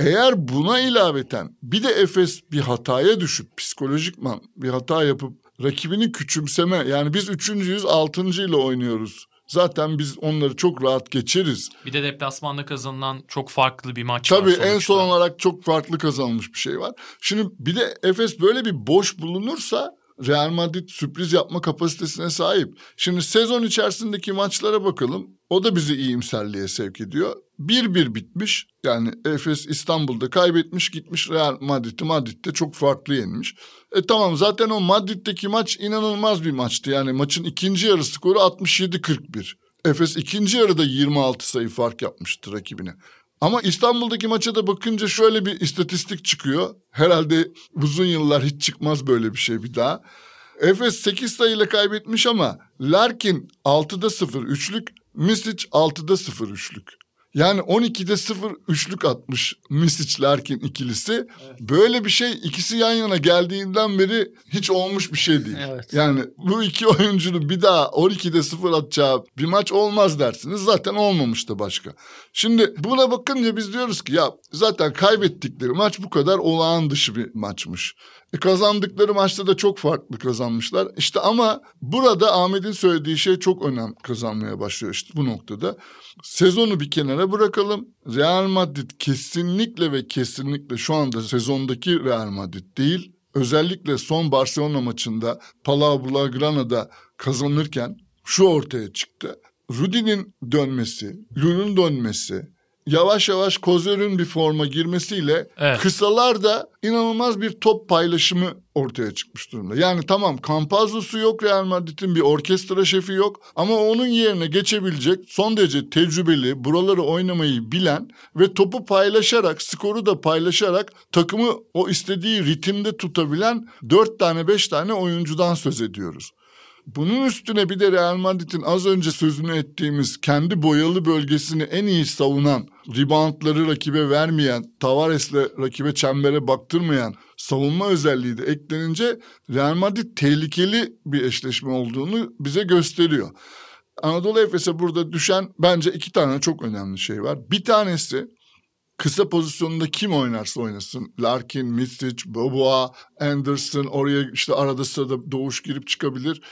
Eğer buna ilaveten bir de Efes bir hataya düşüp psikolojikman bir hata yapıp rakibini küçümseme yani biz üçüncüyüz altıncıyla oynuyoruz. Zaten biz onları çok rahat geçeriz. Bir de deplasmanda kazanılan çok farklı bir maç Tabii var sonuçta. en son olarak çok farklı kazanılmış bir şey var. Şimdi bir de Efes böyle bir boş bulunursa Real Madrid sürpriz yapma kapasitesine sahip. Şimdi sezon içerisindeki maçlara bakalım. O da bizi iyimserliğe sevk ediyor. 1-1 bitmiş. Yani Efes İstanbul'da kaybetmiş gitmiş Real Madrid'i Madrid'de çok farklı yenmiş. E tamam zaten o Madrid'deki maç inanılmaz bir maçtı. Yani maçın ikinci yarı skoru 67-41. Efes ikinci yarıda 26 sayı fark yapmıştı rakibine. Ama İstanbul'daki maça da bakınca şöyle bir istatistik çıkıyor. Herhalde uzun yıllar hiç çıkmaz böyle bir şey bir daha. Efes 8 sayıyla kaybetmiş ama Larkin 6'da 0 üçlük, Misic 6'da 0 üçlük. Yani 12'de 0 üçlük atmış Misic Larkin ikilisi. Böyle bir şey ikisi yan yana geldiğinden beri hiç olmuş bir şey değil. Evet. Yani bu iki oyuncunun bir daha 12'de 0 atacağı bir maç olmaz dersiniz. Zaten olmamıştı başka. Şimdi buna bakınca biz diyoruz ki ya zaten kaybettikleri maç bu kadar olağan dışı bir maçmış. Kazandıkları maçta da çok farklı kazanmışlar. İşte ama burada Ahmet'in söylediği şey çok önem kazanmaya başlıyor işte bu noktada. Sezonu bir kenara bırakalım. Real Madrid kesinlikle ve kesinlikle şu anda sezondaki Real Madrid değil. Özellikle son Barcelona maçında Palau Blaugrana'da kazanırken şu ortaya çıktı. Rudy'nin dönmesi, Lul'un dönmesi, yavaş yavaş Kozör'ün bir forma girmesiyle Evet. kısalar da inanılmaz bir top paylaşımı ortaya çıkmış durumda. Yani tamam Campazzo'su yok Real Madrid'in bir orkestra şefi yok ama onun yerine geçebilecek son derece tecrübeli, buraları oynamayı bilen ve topu paylaşarak, skoru da paylaşarak takımı o istediği ritimde tutabilen dört tane beş tane oyuncudan söz ediyoruz. Bunun üstüne bir de Real Madrid'in az önce sözünü ettiğimiz kendi boyalı bölgesini en iyi savunan, reboundları rakibe vermeyen, Tavares'le rakibe çembere baktırmayan savunma özelliği de eklenince Real Madrid tehlikeli bir eşleşme olduğunu bize gösteriyor. Anadolu Efes'e burada düşen bence iki tane çok önemli şey var. Bir tanesi kısa pozisyonunda kim oynarsa oynasın. Larkin, Misic, Boboa, Anderson oraya işte arada sırada doğuş girip çıkabilir.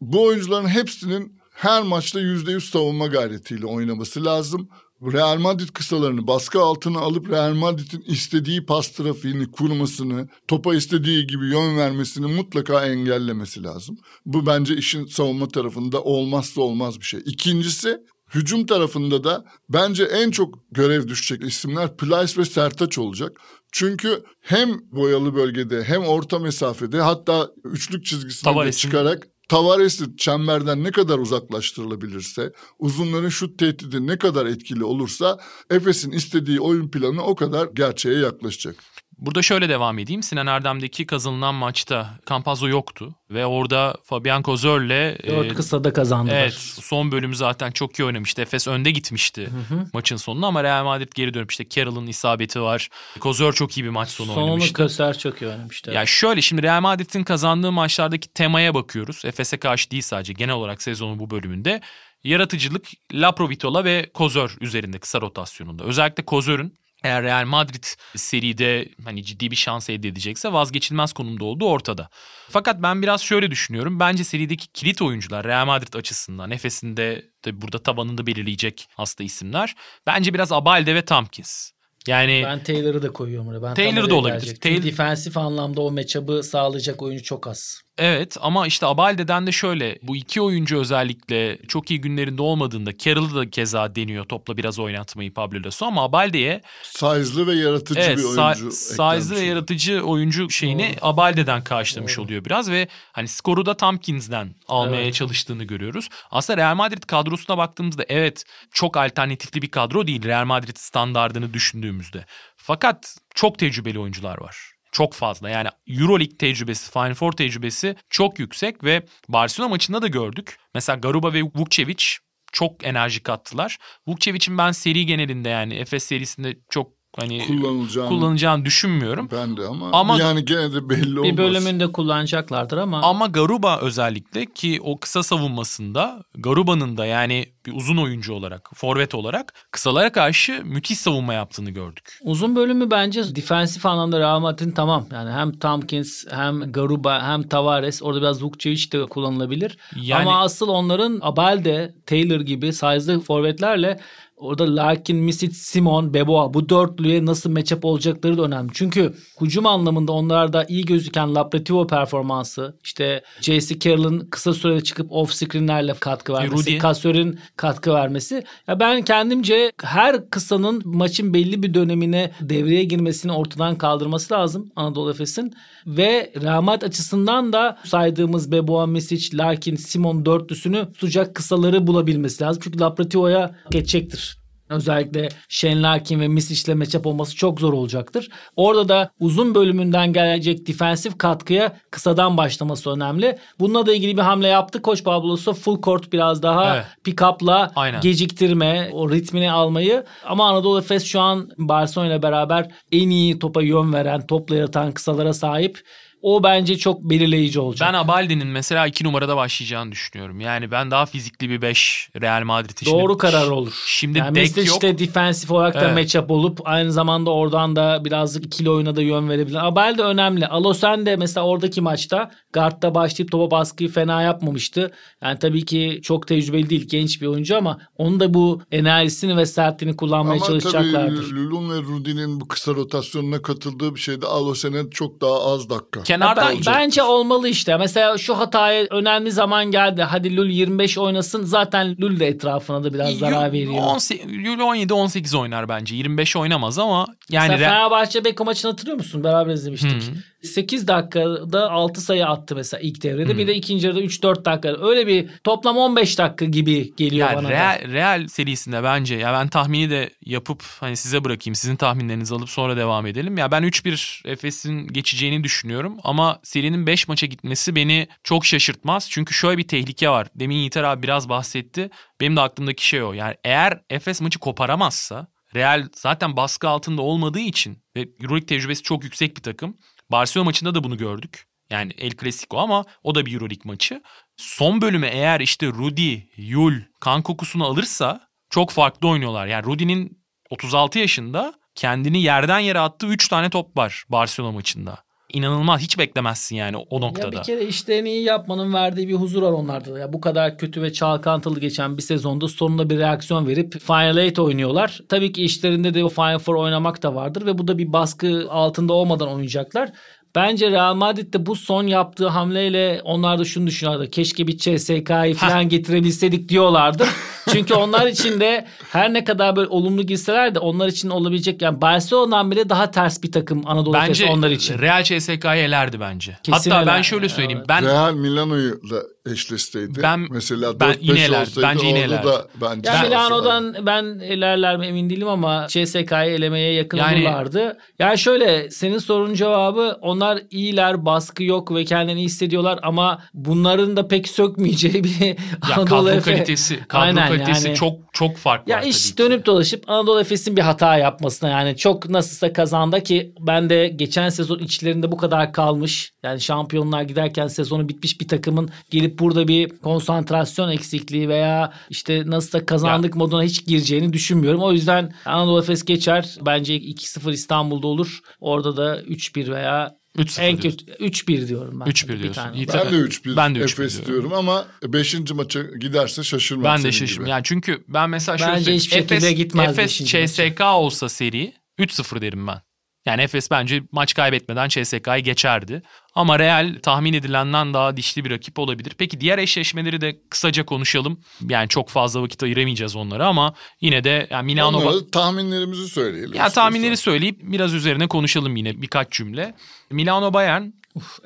Bu oyuncuların hepsinin her maçta yüzde yüz savunma gayretiyle oynaması lazım. Real Madrid kısalarını baskı altına alıp Real Madrid'in istediği pas trafiğini kurmasını, topa istediği gibi yön vermesini mutlaka engellemesi lazım. Bu bence işin savunma tarafında olmazsa olmaz bir şey. İkincisi hücum tarafında da bence en çok görev düşecek isimler Plyce ve Sertaç olacak. Çünkü hem boyalı bölgede hem orta mesafede hatta üçlük çizgisine de Tavares'in- çıkarak Tavares'i çemberden ne kadar uzaklaştırılabilirse, uzunların şut tehdidi ne kadar etkili olursa Efes'in istediği oyun planı o kadar gerçeğe yaklaşacak. Burada şöyle devam edeyim. Sinan Erdem'deki kazanılan maçta Campazzo yoktu. Ve orada Fabian Kozör'le... Dört e, kısada kazandılar. Evet son bölüm zaten çok iyi oynamıştı. Efes önde gitmişti maçın sonunda ama Real Madrid geri dönüp işte Carroll'ın isabeti var. Kozör çok iyi bir maç sonu Sonunu oynamıştı. Köser çok iyi oynamıştı. Ya şöyle şimdi Real Madrid'in kazandığı maçlardaki temaya bakıyoruz. Efes'e karşı değil sadece genel olarak sezonun bu bölümünde. Yaratıcılık Laprovitola ve Kozör üzerinde kısa rotasyonunda. Özellikle Kozör'ün eğer Real Madrid seride hani ciddi bir şans elde edecekse vazgeçilmez konumda olduğu ortada. Fakat ben biraz şöyle düşünüyorum. Bence serideki kilit oyuncular Real Madrid açısından Efes'inde de burada tabanını belirleyecek hasta isimler. Bence biraz Abalde ve Tompkins. Yani Ben Taylor'ı da koyuyorum oraya. Ben Taylor da olabilir. Taylor- Defensif anlamda o matchup'ı sağlayacak oyuncu çok az. Evet ama işte Abalde'den de şöyle bu iki oyuncu özellikle çok iyi günlerinde olmadığında Carroll'ı da keza deniyor topla biraz oynatmayı Pablo Lasso ama Abalde'ye Size'lı ve yaratıcı evet bir oyuncu. size'lı ve yaratıcı oyuncu şeyini Abalde'den karşılamış oluyor biraz ve hani skoru da Tompkins'den almaya Evet. çalıştığını görüyoruz. Aslında Real Madrid kadrosuna baktığımızda evet çok alternatifli bir kadro değil Real Madrid standardını düşündüğümüzde. Fakat çok tecrübeli oyuncular var. Çok fazla yani Euroleague tecrübesi, Final Four tecrübesi çok yüksek ve Barcelona maçında da gördük. Mesela Garuba ve Vukcevic çok enerji kattılar. Vukcevic'in ben seri genelinde yani Efes serisinde çok hani kullanılacağını kullanacağını düşünmüyorum. ben de ama, Ama- yani gene de belli olmaz. Bir bölümünde kullanacaklardır ama, Ama Garuba özellikle ki o kısa savunmasında Garuba'nın da yani bir uzun oyuncu olarak, forvet olarak kısalara karşı müthiş savunma yaptığını gördük. uzun bölümü bence defensif anlamda Real Madrid'in tamam. Yani hem Tompkins hem Garuba hem Tavares orada biraz Vukcevic de kullanılabilir. Yani- Ama asıl onların Abalde, Taylor gibi size'lı forvetlerle Orada Larkin, Misic, Simon, Beboa bu dörtlüye nasıl matchup olacakları da önemli. Çünkü hücum anlamında onlarda iyi gözüken Lapretivo performansı, işte J.C. Carroll'ın kısa sürede çıkıp off screenlerle katkı vermesi. Kasör'ün katkı vermesi. Ya ben kendimce her kısanın maçın belli bir dönemine devreye girmesini ortadan kaldırması lazım Anadolu Efes'in. Ve Madrid açısından da saydığımız Beboa, Misic, Larkin, Simon dörtlüsünü tutacak kısaları bulabilmesi lazım. Çünkü Lapratio'ya geçecektir. Özellikle Shane Larkin ve Misic'le matchup olması çok zor olacaktır. Orada da uzun bölümünden gelecek defensif katkıya kısadan başlaması önemli. Bununla da ilgili bir hamle yaptı. Koç Pablo full court biraz daha Evet. pick-up'la geciktirme, o ritmini almayı. Ama Anadolu Efes şu an Barcelona ile beraber en iyi topa yön veren, topla yaratan kısalara sahip. O bence çok belirleyici olacak. Ben Abaldi'nin mesela 2 numarada başlayacağını düşünüyorum. Yani ben daha fizikli bir 5 Real Madrid için. Doğru karar olur. Şimdi yani Dek yok. de defensif olarak da Evet. matchup olup aynı zamanda oradan da birazcık ikili oyuna da yön verebilir. Abel de önemli. Alosen de mesela oradaki maçta guardda başlayıp topa baskıyı fena yapmamıştı. Yani tabii ki çok tecrübeli değil genç bir oyuncu ama onun da bu enerjisini ve sertliğini kullanmaya Ama tabii çalışacaklardır. Lulun ve Rudi'nin bu kısa rotasyonuna katıldığı bir şeyde Alosen'e çok daha az dakika. Kenardan Ben- bence olmalı işte. Mesela şu hataya önemli zaman geldi. Hadi Lul 25 oynasın. Zaten Lul de etrafına da biraz zarar veriyor. 17-18 oynar bence. 25 oynamaz ama yani Mesela Fenerbahçe Beko maçını hatırlıyor musun? Beraber izlemiştik. 8 dakikada 6 sayı attı mesela ilk devrede. Bir de ikinci yarıda 3-4 dakika. Öyle bir toplam 15 dakika gibi geliyor Yani bana. da. Real, Real serisinde bence ya ben tahmini de yapıp hani size bırakayım sizin tahminlerinizi alıp sonra devam edelim. Ya ben 3-1 Efes'in geçeceğini düşünüyorum ama serinin 5 maça gitmesi beni çok şaşırtmaz. Çünkü şöyle bir tehlike var. Demin Yiğiter abi biraz bahsetti. Benim de aklımdaki şey o. Yani eğer Efes maçı koparamazsa Real zaten baskı altında olmadığı için ve Euroleague tecrübesi çok yüksek bir takım. Barcelona maçında da bunu gördük. Yani El Clasico ama o da bir Euroleague maçı. Son bölüme eğer işte Rudy, Yul kan kokusunu alırsa çok farklı oynuyorlar. Yani Rudy'nin 36 yaşında kendini yerden yere attığı 3 tane top var Barcelona maçında. İnanılmaz hiç beklemezsin yani o Ya noktada. bir kere işlerini iyi yapmanın verdiği bir huzur var onlarda da. Ya bu kadar kötü ve çalkantılı geçen bir sezonda sonunda bir reaksiyon verip Final Eight oynuyorlar. Tabii ki işlerinde de o Final Four oynamak da vardır ve bu da bir baskı altında olmadan oynayacaklar. Bence Real Madrid de bu son yaptığı hamleyle onlar da şunu düşünüyorlardı. Keşke bir CSK'yı falan getirebilseydik diyorlardı. Çünkü onlar için de her ne kadar böyle olumlu girseler de onlar için olabilecek yani Barcelona'dan bile daha ters bir takım Anadolu Efes Bence onlar için. Real CSK'yı elerdi bence. Kesin Hatta ben şöyle söyleyeyim. Evet. Ben Real Milano'yu da eşleşseydi. Ben- mesela ben 4-5 yine olsaydı Bence yine orada elerdim. da bence Ya şansı vardı. Milano'dan ben elerler mi emin değilim ama CSK'yı elemeye yakın Yani- olurlardı. Yani şöyle senin sorunun cevabı onlar iyiler, baskı yok ve kendini iyi hissediyorlar ama bunların da pek sökmeyeceği bir ya Anadolu kadro Efes. kalitesi, kadro Aynen kalitesi yani. çok çok farklı. Ya iş dönüp dolaşıp Anadolu Efes'in bir hata yapmasına yani çok nasılsa kazandı ki ben de geçen sezon içlerinde bu kadar kalmış. Yani şampiyonlar giderken sezonu bitmiş bir takımın gelip burada bir konsantrasyon eksikliği veya işte nasılsa kazandık moduna hiç gireceğini düşünmüyorum. O yüzden Anadolu Efes geçer. Bence 2-0 İstanbul'da olur. Orada da 3-1 veya 3-0 en diyorsun. kötü 3-1 diyorum ben. 3-1 Bir diyorsun. tane. İyi Ben de 3-1 Ben de 3-1 Efes diyorum. diyorum ama 5. maça giderse şaşırmam Ben de gibi. Yani çünkü ben mesela şöyle Bence hiçbir şekilde Efes, gitmez Efes. CSK olsa seri 3-0 derim ben. Yani Efes bence maç kaybetmeden CSK'yı geçerdi. Ama Real tahmin edilenden daha dişli bir rakip olabilir. Peki diğer eşleşmeleri de kısaca konuşalım. Yani çok fazla vakit ayıramayacağız onlara ama yine de yani Milano Onlara tahminlerimizi söyleyelim. ya tahminleri istiyorsan. söyleyip biraz üzerine konuşalım yine birkaç cümle. Milano Bayern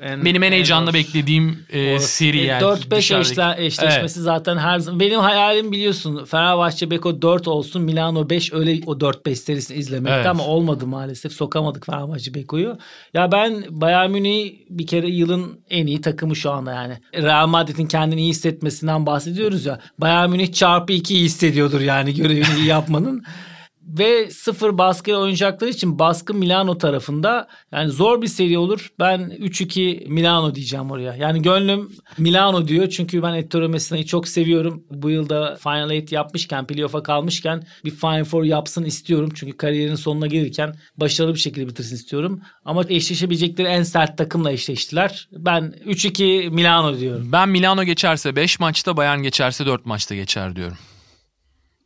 En- benim en heyecanla zor. beklediğim e, Orası. seri E, yani. 4-5 dışarıdaki- eşle- eşleşmesi zaten her zaman. Benim hayalim biliyorsun Fenerbahçe Beko 4 olsun Milano 5 öyle o 4-5 serisini izlemekti Evet. ama olmadı maalesef. Sokamadık Fenerbahçe Beko'yu. Ya ben Bayern Münih bir kere yılın en iyi takımı şu anda yani. Real Madrid'in kendini iyi hissetmesinden bahsediyoruz ya. Bayern Münih çarpı 2 iyi hissediyordur yani görevini iyi yapmanın. Ve sıfır baskıya oynayacakları için baskı Milano tarafında. Yani zor bir seri olur. Ben 3-2 Milano diyeceğim oraya. Yani gönlüm Milano diyor. Çünkü ben Ettore Messina'yı çok seviyorum. Bu yılda Final Eight yapmışken, playoff'a kalmışken bir Final Four yapsın istiyorum. Çünkü kariyerinin sonuna gelirken başarılı bir şekilde bitirsin istiyorum. Ama eşleşebilecekleri en sert takımla eşleştiler. Ben 3-2 Milano diyorum. Ben Milano geçerse 5 maçta Bayern geçerse 4 maçta geçer diyorum.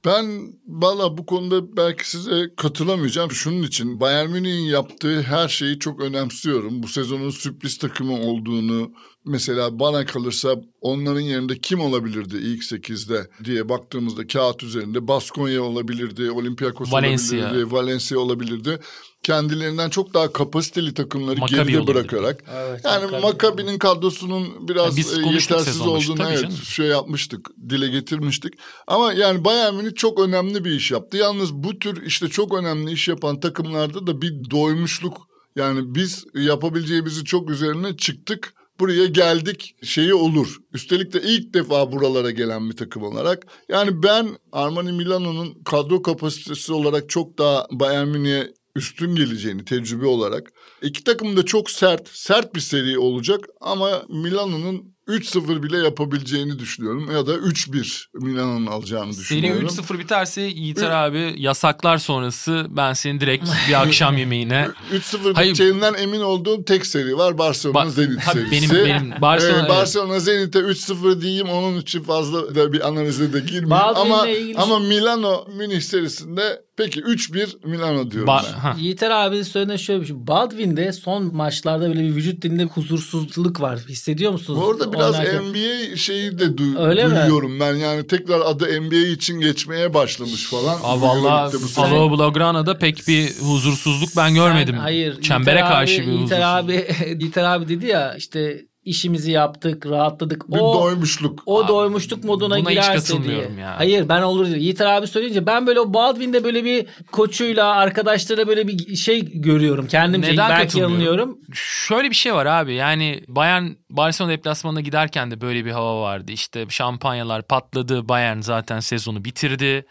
Ben valla bu konuda belki size katılamayacağım. Şunun için Bayern Münih'in yaptığı her şeyi çok önemsiyorum. Bu sezonun sürpriz takımı olduğunu mesela bana kalırsa onların yerinde kim olabilirdi ilk 8'de diye baktığımızda kağıt üzerinde Baskonya olabilirdi, Olympiakos Valencia. olabilirdi, Valencia olabilirdi. Kendilerinden çok daha kapasiteli takımları Maccabi geride olabilirdi. bırakarak. Evet, yani Maccabi. Maccabi'nin kadrosunun biraz Ya biz e, yetersiz olduğunu evet, canım. şey yapmıştık, dile getirmiştik. Ama yani Bayern Münih çok önemli bir iş yaptı. Yalnız bu tür işte çok önemli iş yapan takımlarda da bir doymuşluk yani biz yapabileceğimizi çok üzerine çıktık. Buraya geldik şeyi olur. Üstelik de ilk defa buralara gelen bir takım olarak. Yani ben Armani Milano'nun kadro kapasitesi olarak çok daha Bayern Münih'e üstün geleceğini tecrübe olarak. İki takım da çok sert, sert bir seri olacak ama Milano'nun 3-0 bile yapabileceğini düşünüyorum. Ya da 3-1 Milano'nun alacağını düşünüyorum. 3-0 biterse Yiğiter abi yasaklar sonrası ben seni direkt bir akşam yemeğine 3-0 Hayır. biteceğinden emin olduğum tek seri var Barcelona Ba- Zenit serisi. benim benim Barcelona Ee. Barcelona Zenit'e 3-0 diyeyim onun için fazla da bir analize de girmeyeyim. Ama ilgili- ama Milano Münih serisinde peki 3-1 Milano diyorum Ba- ben. ha. Yiğiter abi söylediğinde şöyle bir şey. Baldwin'de son maçlarda böyle bir vücut dilinde huzursuzluk var. Hissediyor musunuz? Orada biraz Oynarken? NBA şeyi de du- Öyle mi? duyuyorum ben. Yani tekrar adı NBA için geçmeye başlamış falan. Aa, valla Euroleague'de bu sene. Palo Blaugrana'da pek bir huzursuzluk ben görmedim. Sen- hayır. Çembere Yiğiter karşı abi, bir huzursuzluk. abi, Yiğiter abi dedi ya işte işimizi yaptık, rahatladık. Bir o doymuşluk. o Abi, doymuşluk moduna buna hiç girerse katılmıyorum diye. ya. Hayır ben olur diyor. Yiğiter abi söyleyince ben böyle o Baldwin'de böyle bir koçuyla arkadaşlarıyla böyle bir şey görüyorum. Kendimce Neden belki yanılıyorum. Şöyle bir şey var abi yani Bayern Barcelona deplasmanına giderken de böyle bir hava vardı. İşte şampanyalar patladı. Bayern zaten sezonu bitirdi.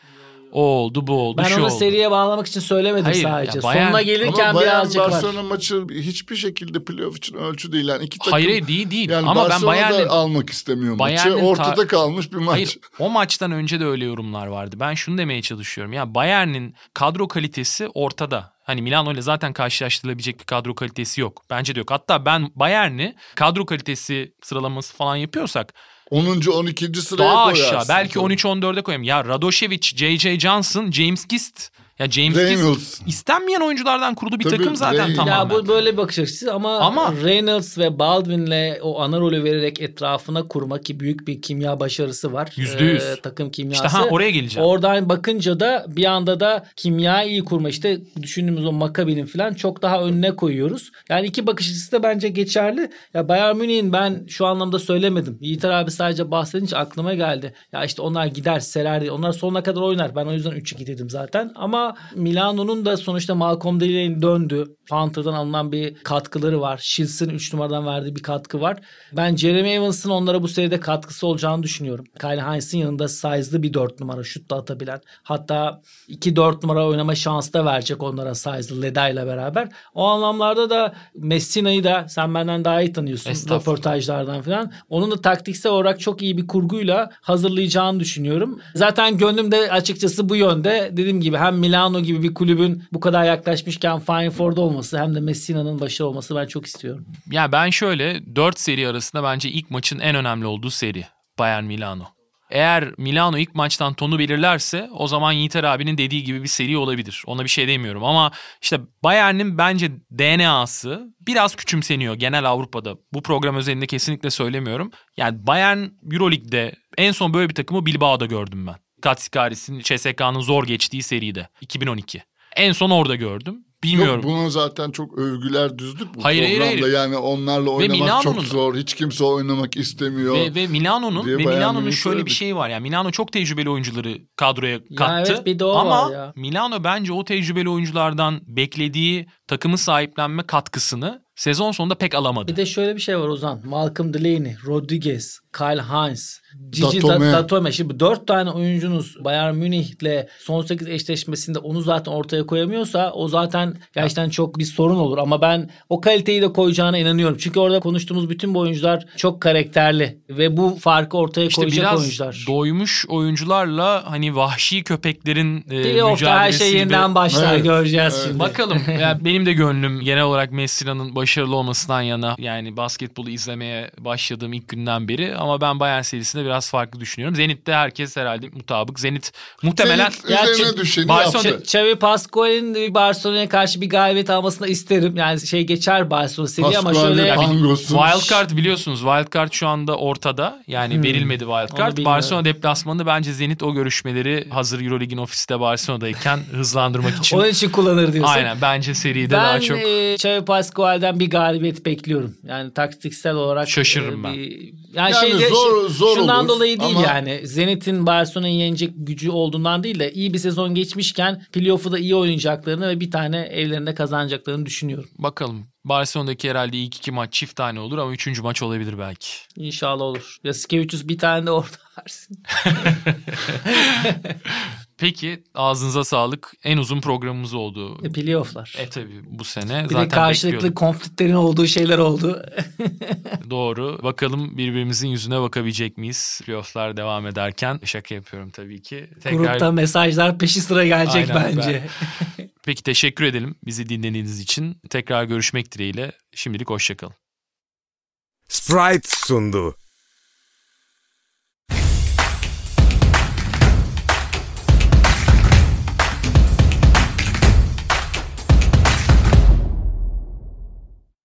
O oldu bu oldu Ben şu onu oldu. seriye bağlamak için söylemedim Hayır, sadece. ya Bayern- Sonuna gelirken birazcık var. Barcelona maçı hiçbir şekilde playoff için ölçü değil. Yani iki takım Hayır değil değil. Yani Ama ben Barcelona Bayern'in almak istemiyor maçı. Bayern'in Ortada ta- kalmış bir maç. Hayır o maçtan önce de öyle yorumlar vardı. Ben şunu demeye çalışıyorum. Ya Bayern'in kadro kalitesi ortada. Hani Milano ile zaten karşılaştırılabilecek bir kadro kalitesi yok. Bence de yok. Hatta ben Bayern'i kadro kalitesi sıralaması falan yapıyorsak 10. 12. sıraya daha koyarsın. aşağı belki tabii. 13-14'e koyayım. Ya Radošević, J.J. Johnson, James Gist. Ya James Reynolds. İstenmeyen oyunculardan kurulu bir Tabii, takım zaten Reynolds. tamamen. Ya bu böyle bir bakış açısı ama, Ama- Reynolds ve Baldwin'le o ana rolü vererek etrafına kurmak ki büyük bir kimya başarısı var. Yüzde yüz. Ee, takım kimyası. İşte ha oraya geleceğim. Oradan bakınca da bir anda da kimya iyi kurma işte düşündüğümüz o Maccabi'nin falan çok daha önüne koyuyoruz. Yani iki bakış açısı da bence geçerli. Ya Bayern Münih'in ben şu anlamda söylemedim. Yiğiter abi sadece bahsedince aklıma geldi. Ya işte onlar gider serer diye. Onlar sonuna kadar oynar. Ben o yüzden 3-2 dedim zaten. Ama Milano'nun da sonuçta Malcolm Delaney döndü. Panther'dan alınan bir katkıları var. Shields'in 3 numaradan verdiği bir katkı var. Ben Jeremy Evans'ın onlara bu seride katkısı olacağını düşünüyorum. Kyle Hines'in yanında size'lı bir 4 numara şut da atabilen. Hatta 2-4 numara oynama şansı da verecek onlara size'lı Leda ile beraber. O anlamlarda da Messina'yı da sen benden daha iyi tanıyorsun röportajlardan falan. Onun da taktiksel olarak çok iyi bir kurguyla hazırlayacağını düşünüyorum. Zaten gönlümde açıkçası bu yönde. Dediğim gibi hem Milano gibi bir kulübün bu kadar yaklaşmışken Final Four'da olması hem de Messina'nın başı olması ben çok istiyorum. Ya ben şöyle 4 seri arasında bence ilk maçın en önemli olduğu seri Bayern Milano. Eğer Milano ilk maçtan tonu belirlerse o zaman Yiğiter abinin dediği gibi bir seri olabilir. Ona bir şey demiyorum ama işte Bayern'in bence DNA'sı biraz küçümseniyor genel Avrupa'da. Bu program özelinde kesinlikle söylemiyorum. Yani Bayern Euroleague'de en son böyle bir takımı Bilbao'da gördüm ben. Katsikaris'in CSK'nın zor geçtiği seride 2012. En son orada gördüm. Bilmiyorum. Yok buna zaten çok övgüler düzdük bu Hayır, hayır, programda. hayır. Yani onlarla oynamak Milano'nun çok zor. Hiç kimse oynamak istemiyor. Ve, ve Milano'nun ve Milano'nun şöyle bir söyledi. şey var. Yani Milano çok tecrübeli oyuncuları kadroya kattı. evet, bir de o Ama var ya. Milano bence o tecrübeli oyunculardan beklediği takımı sahiplenme katkısını sezon sonunda pek alamadı. Bir de şöyle bir şey var Ozan. Malcolm Delaney, Rodriguez, Kyle Hines, Gigi Datome. Da- Datome. Şimdi dört tane oyuncunuz Bayern Münih'le son 8 eşleşmesinde onu zaten ortaya koyamıyorsa o zaten gerçekten çok bir sorun olur. Ama ben o kaliteyi de koyacağına inanıyorum. Çünkü orada konuştuğumuz bütün bu oyuncular çok karakterli ve bu farkı ortaya İşte koyacak biraz oyuncular. doymuş oyuncularla hani vahşi köpeklerin e, Playoff'ta her mücadelesi şey yeniden başlar Evet. göreceğiz Evet. şimdi. Bakalım. yani benim de gönlüm genel olarak Messina'nın başarılı olmasından yana yani basketbolu izlemeye başladığım ilk günden beri ama ben Bayern serisinde biraz farklı düşünüyorum. Zenit'te herkes herhalde mutabık. Zenit muhtemelen Zenit üzerine düşeni Barcelona- yaptı. Xavi Pascual'in Barcelona'ya karşı bir galibiyet almasını isterim. Yani şey geçer Barcelona seri ama şöyle Pangos'un Wildcard biliyorsunuz. Wildcard şu anda ortada. Yani verilmedi Hmm. Onu Wildcard. Barcelona deplasmanı bence Zenit o görüşmeleri hazır Eurolig'in ofisi de Barcelona'dayken hızlandırmak için. onun için kullanır diyorsun. Aynen bence seride Ben daha çok e, Xavi Pascual'den bir galibiyet bekliyorum. Yani taktiksel olarak Şaşırırım e, ben. bir- yani, Yani şeyde- zor- zor şundan olur dolayı değil ama- yani. Zenit'in Barcelona'yı yenecek gücü olduğundan değil de iyi bir sezon geçmişken playoff'u da iyi oynayacaklarını ve bir tane evlerinde kazanacaklarını düşünüyorum. bakalım. Barcelona'daki herhalde ilk iki maç çift tane olur ama üçüncü maç olabilir belki. İnşallah olur. Ya Skevicius bir tane de orada versin. Peki ağzınıza sağlık. En uzun programımız oldu. E, playoff'lar. E tabi bu sene bir de zaten karşılıklı bekliyorduk. konfliklerin olduğu şeyler oldu. Doğru. Bakalım birbirimizin yüzüne bakabilecek miyiz? Playoff'lar devam ederken. Şaka yapıyorum tabii ki. Grupta mesajlar peşi sıra gelecek Aynen, bence. Peki teşekkür edelim bizi dinlediğiniz için. Tekrar görüşmek dileğiyle. Şimdilik hoşçakalın. Sprite sundu.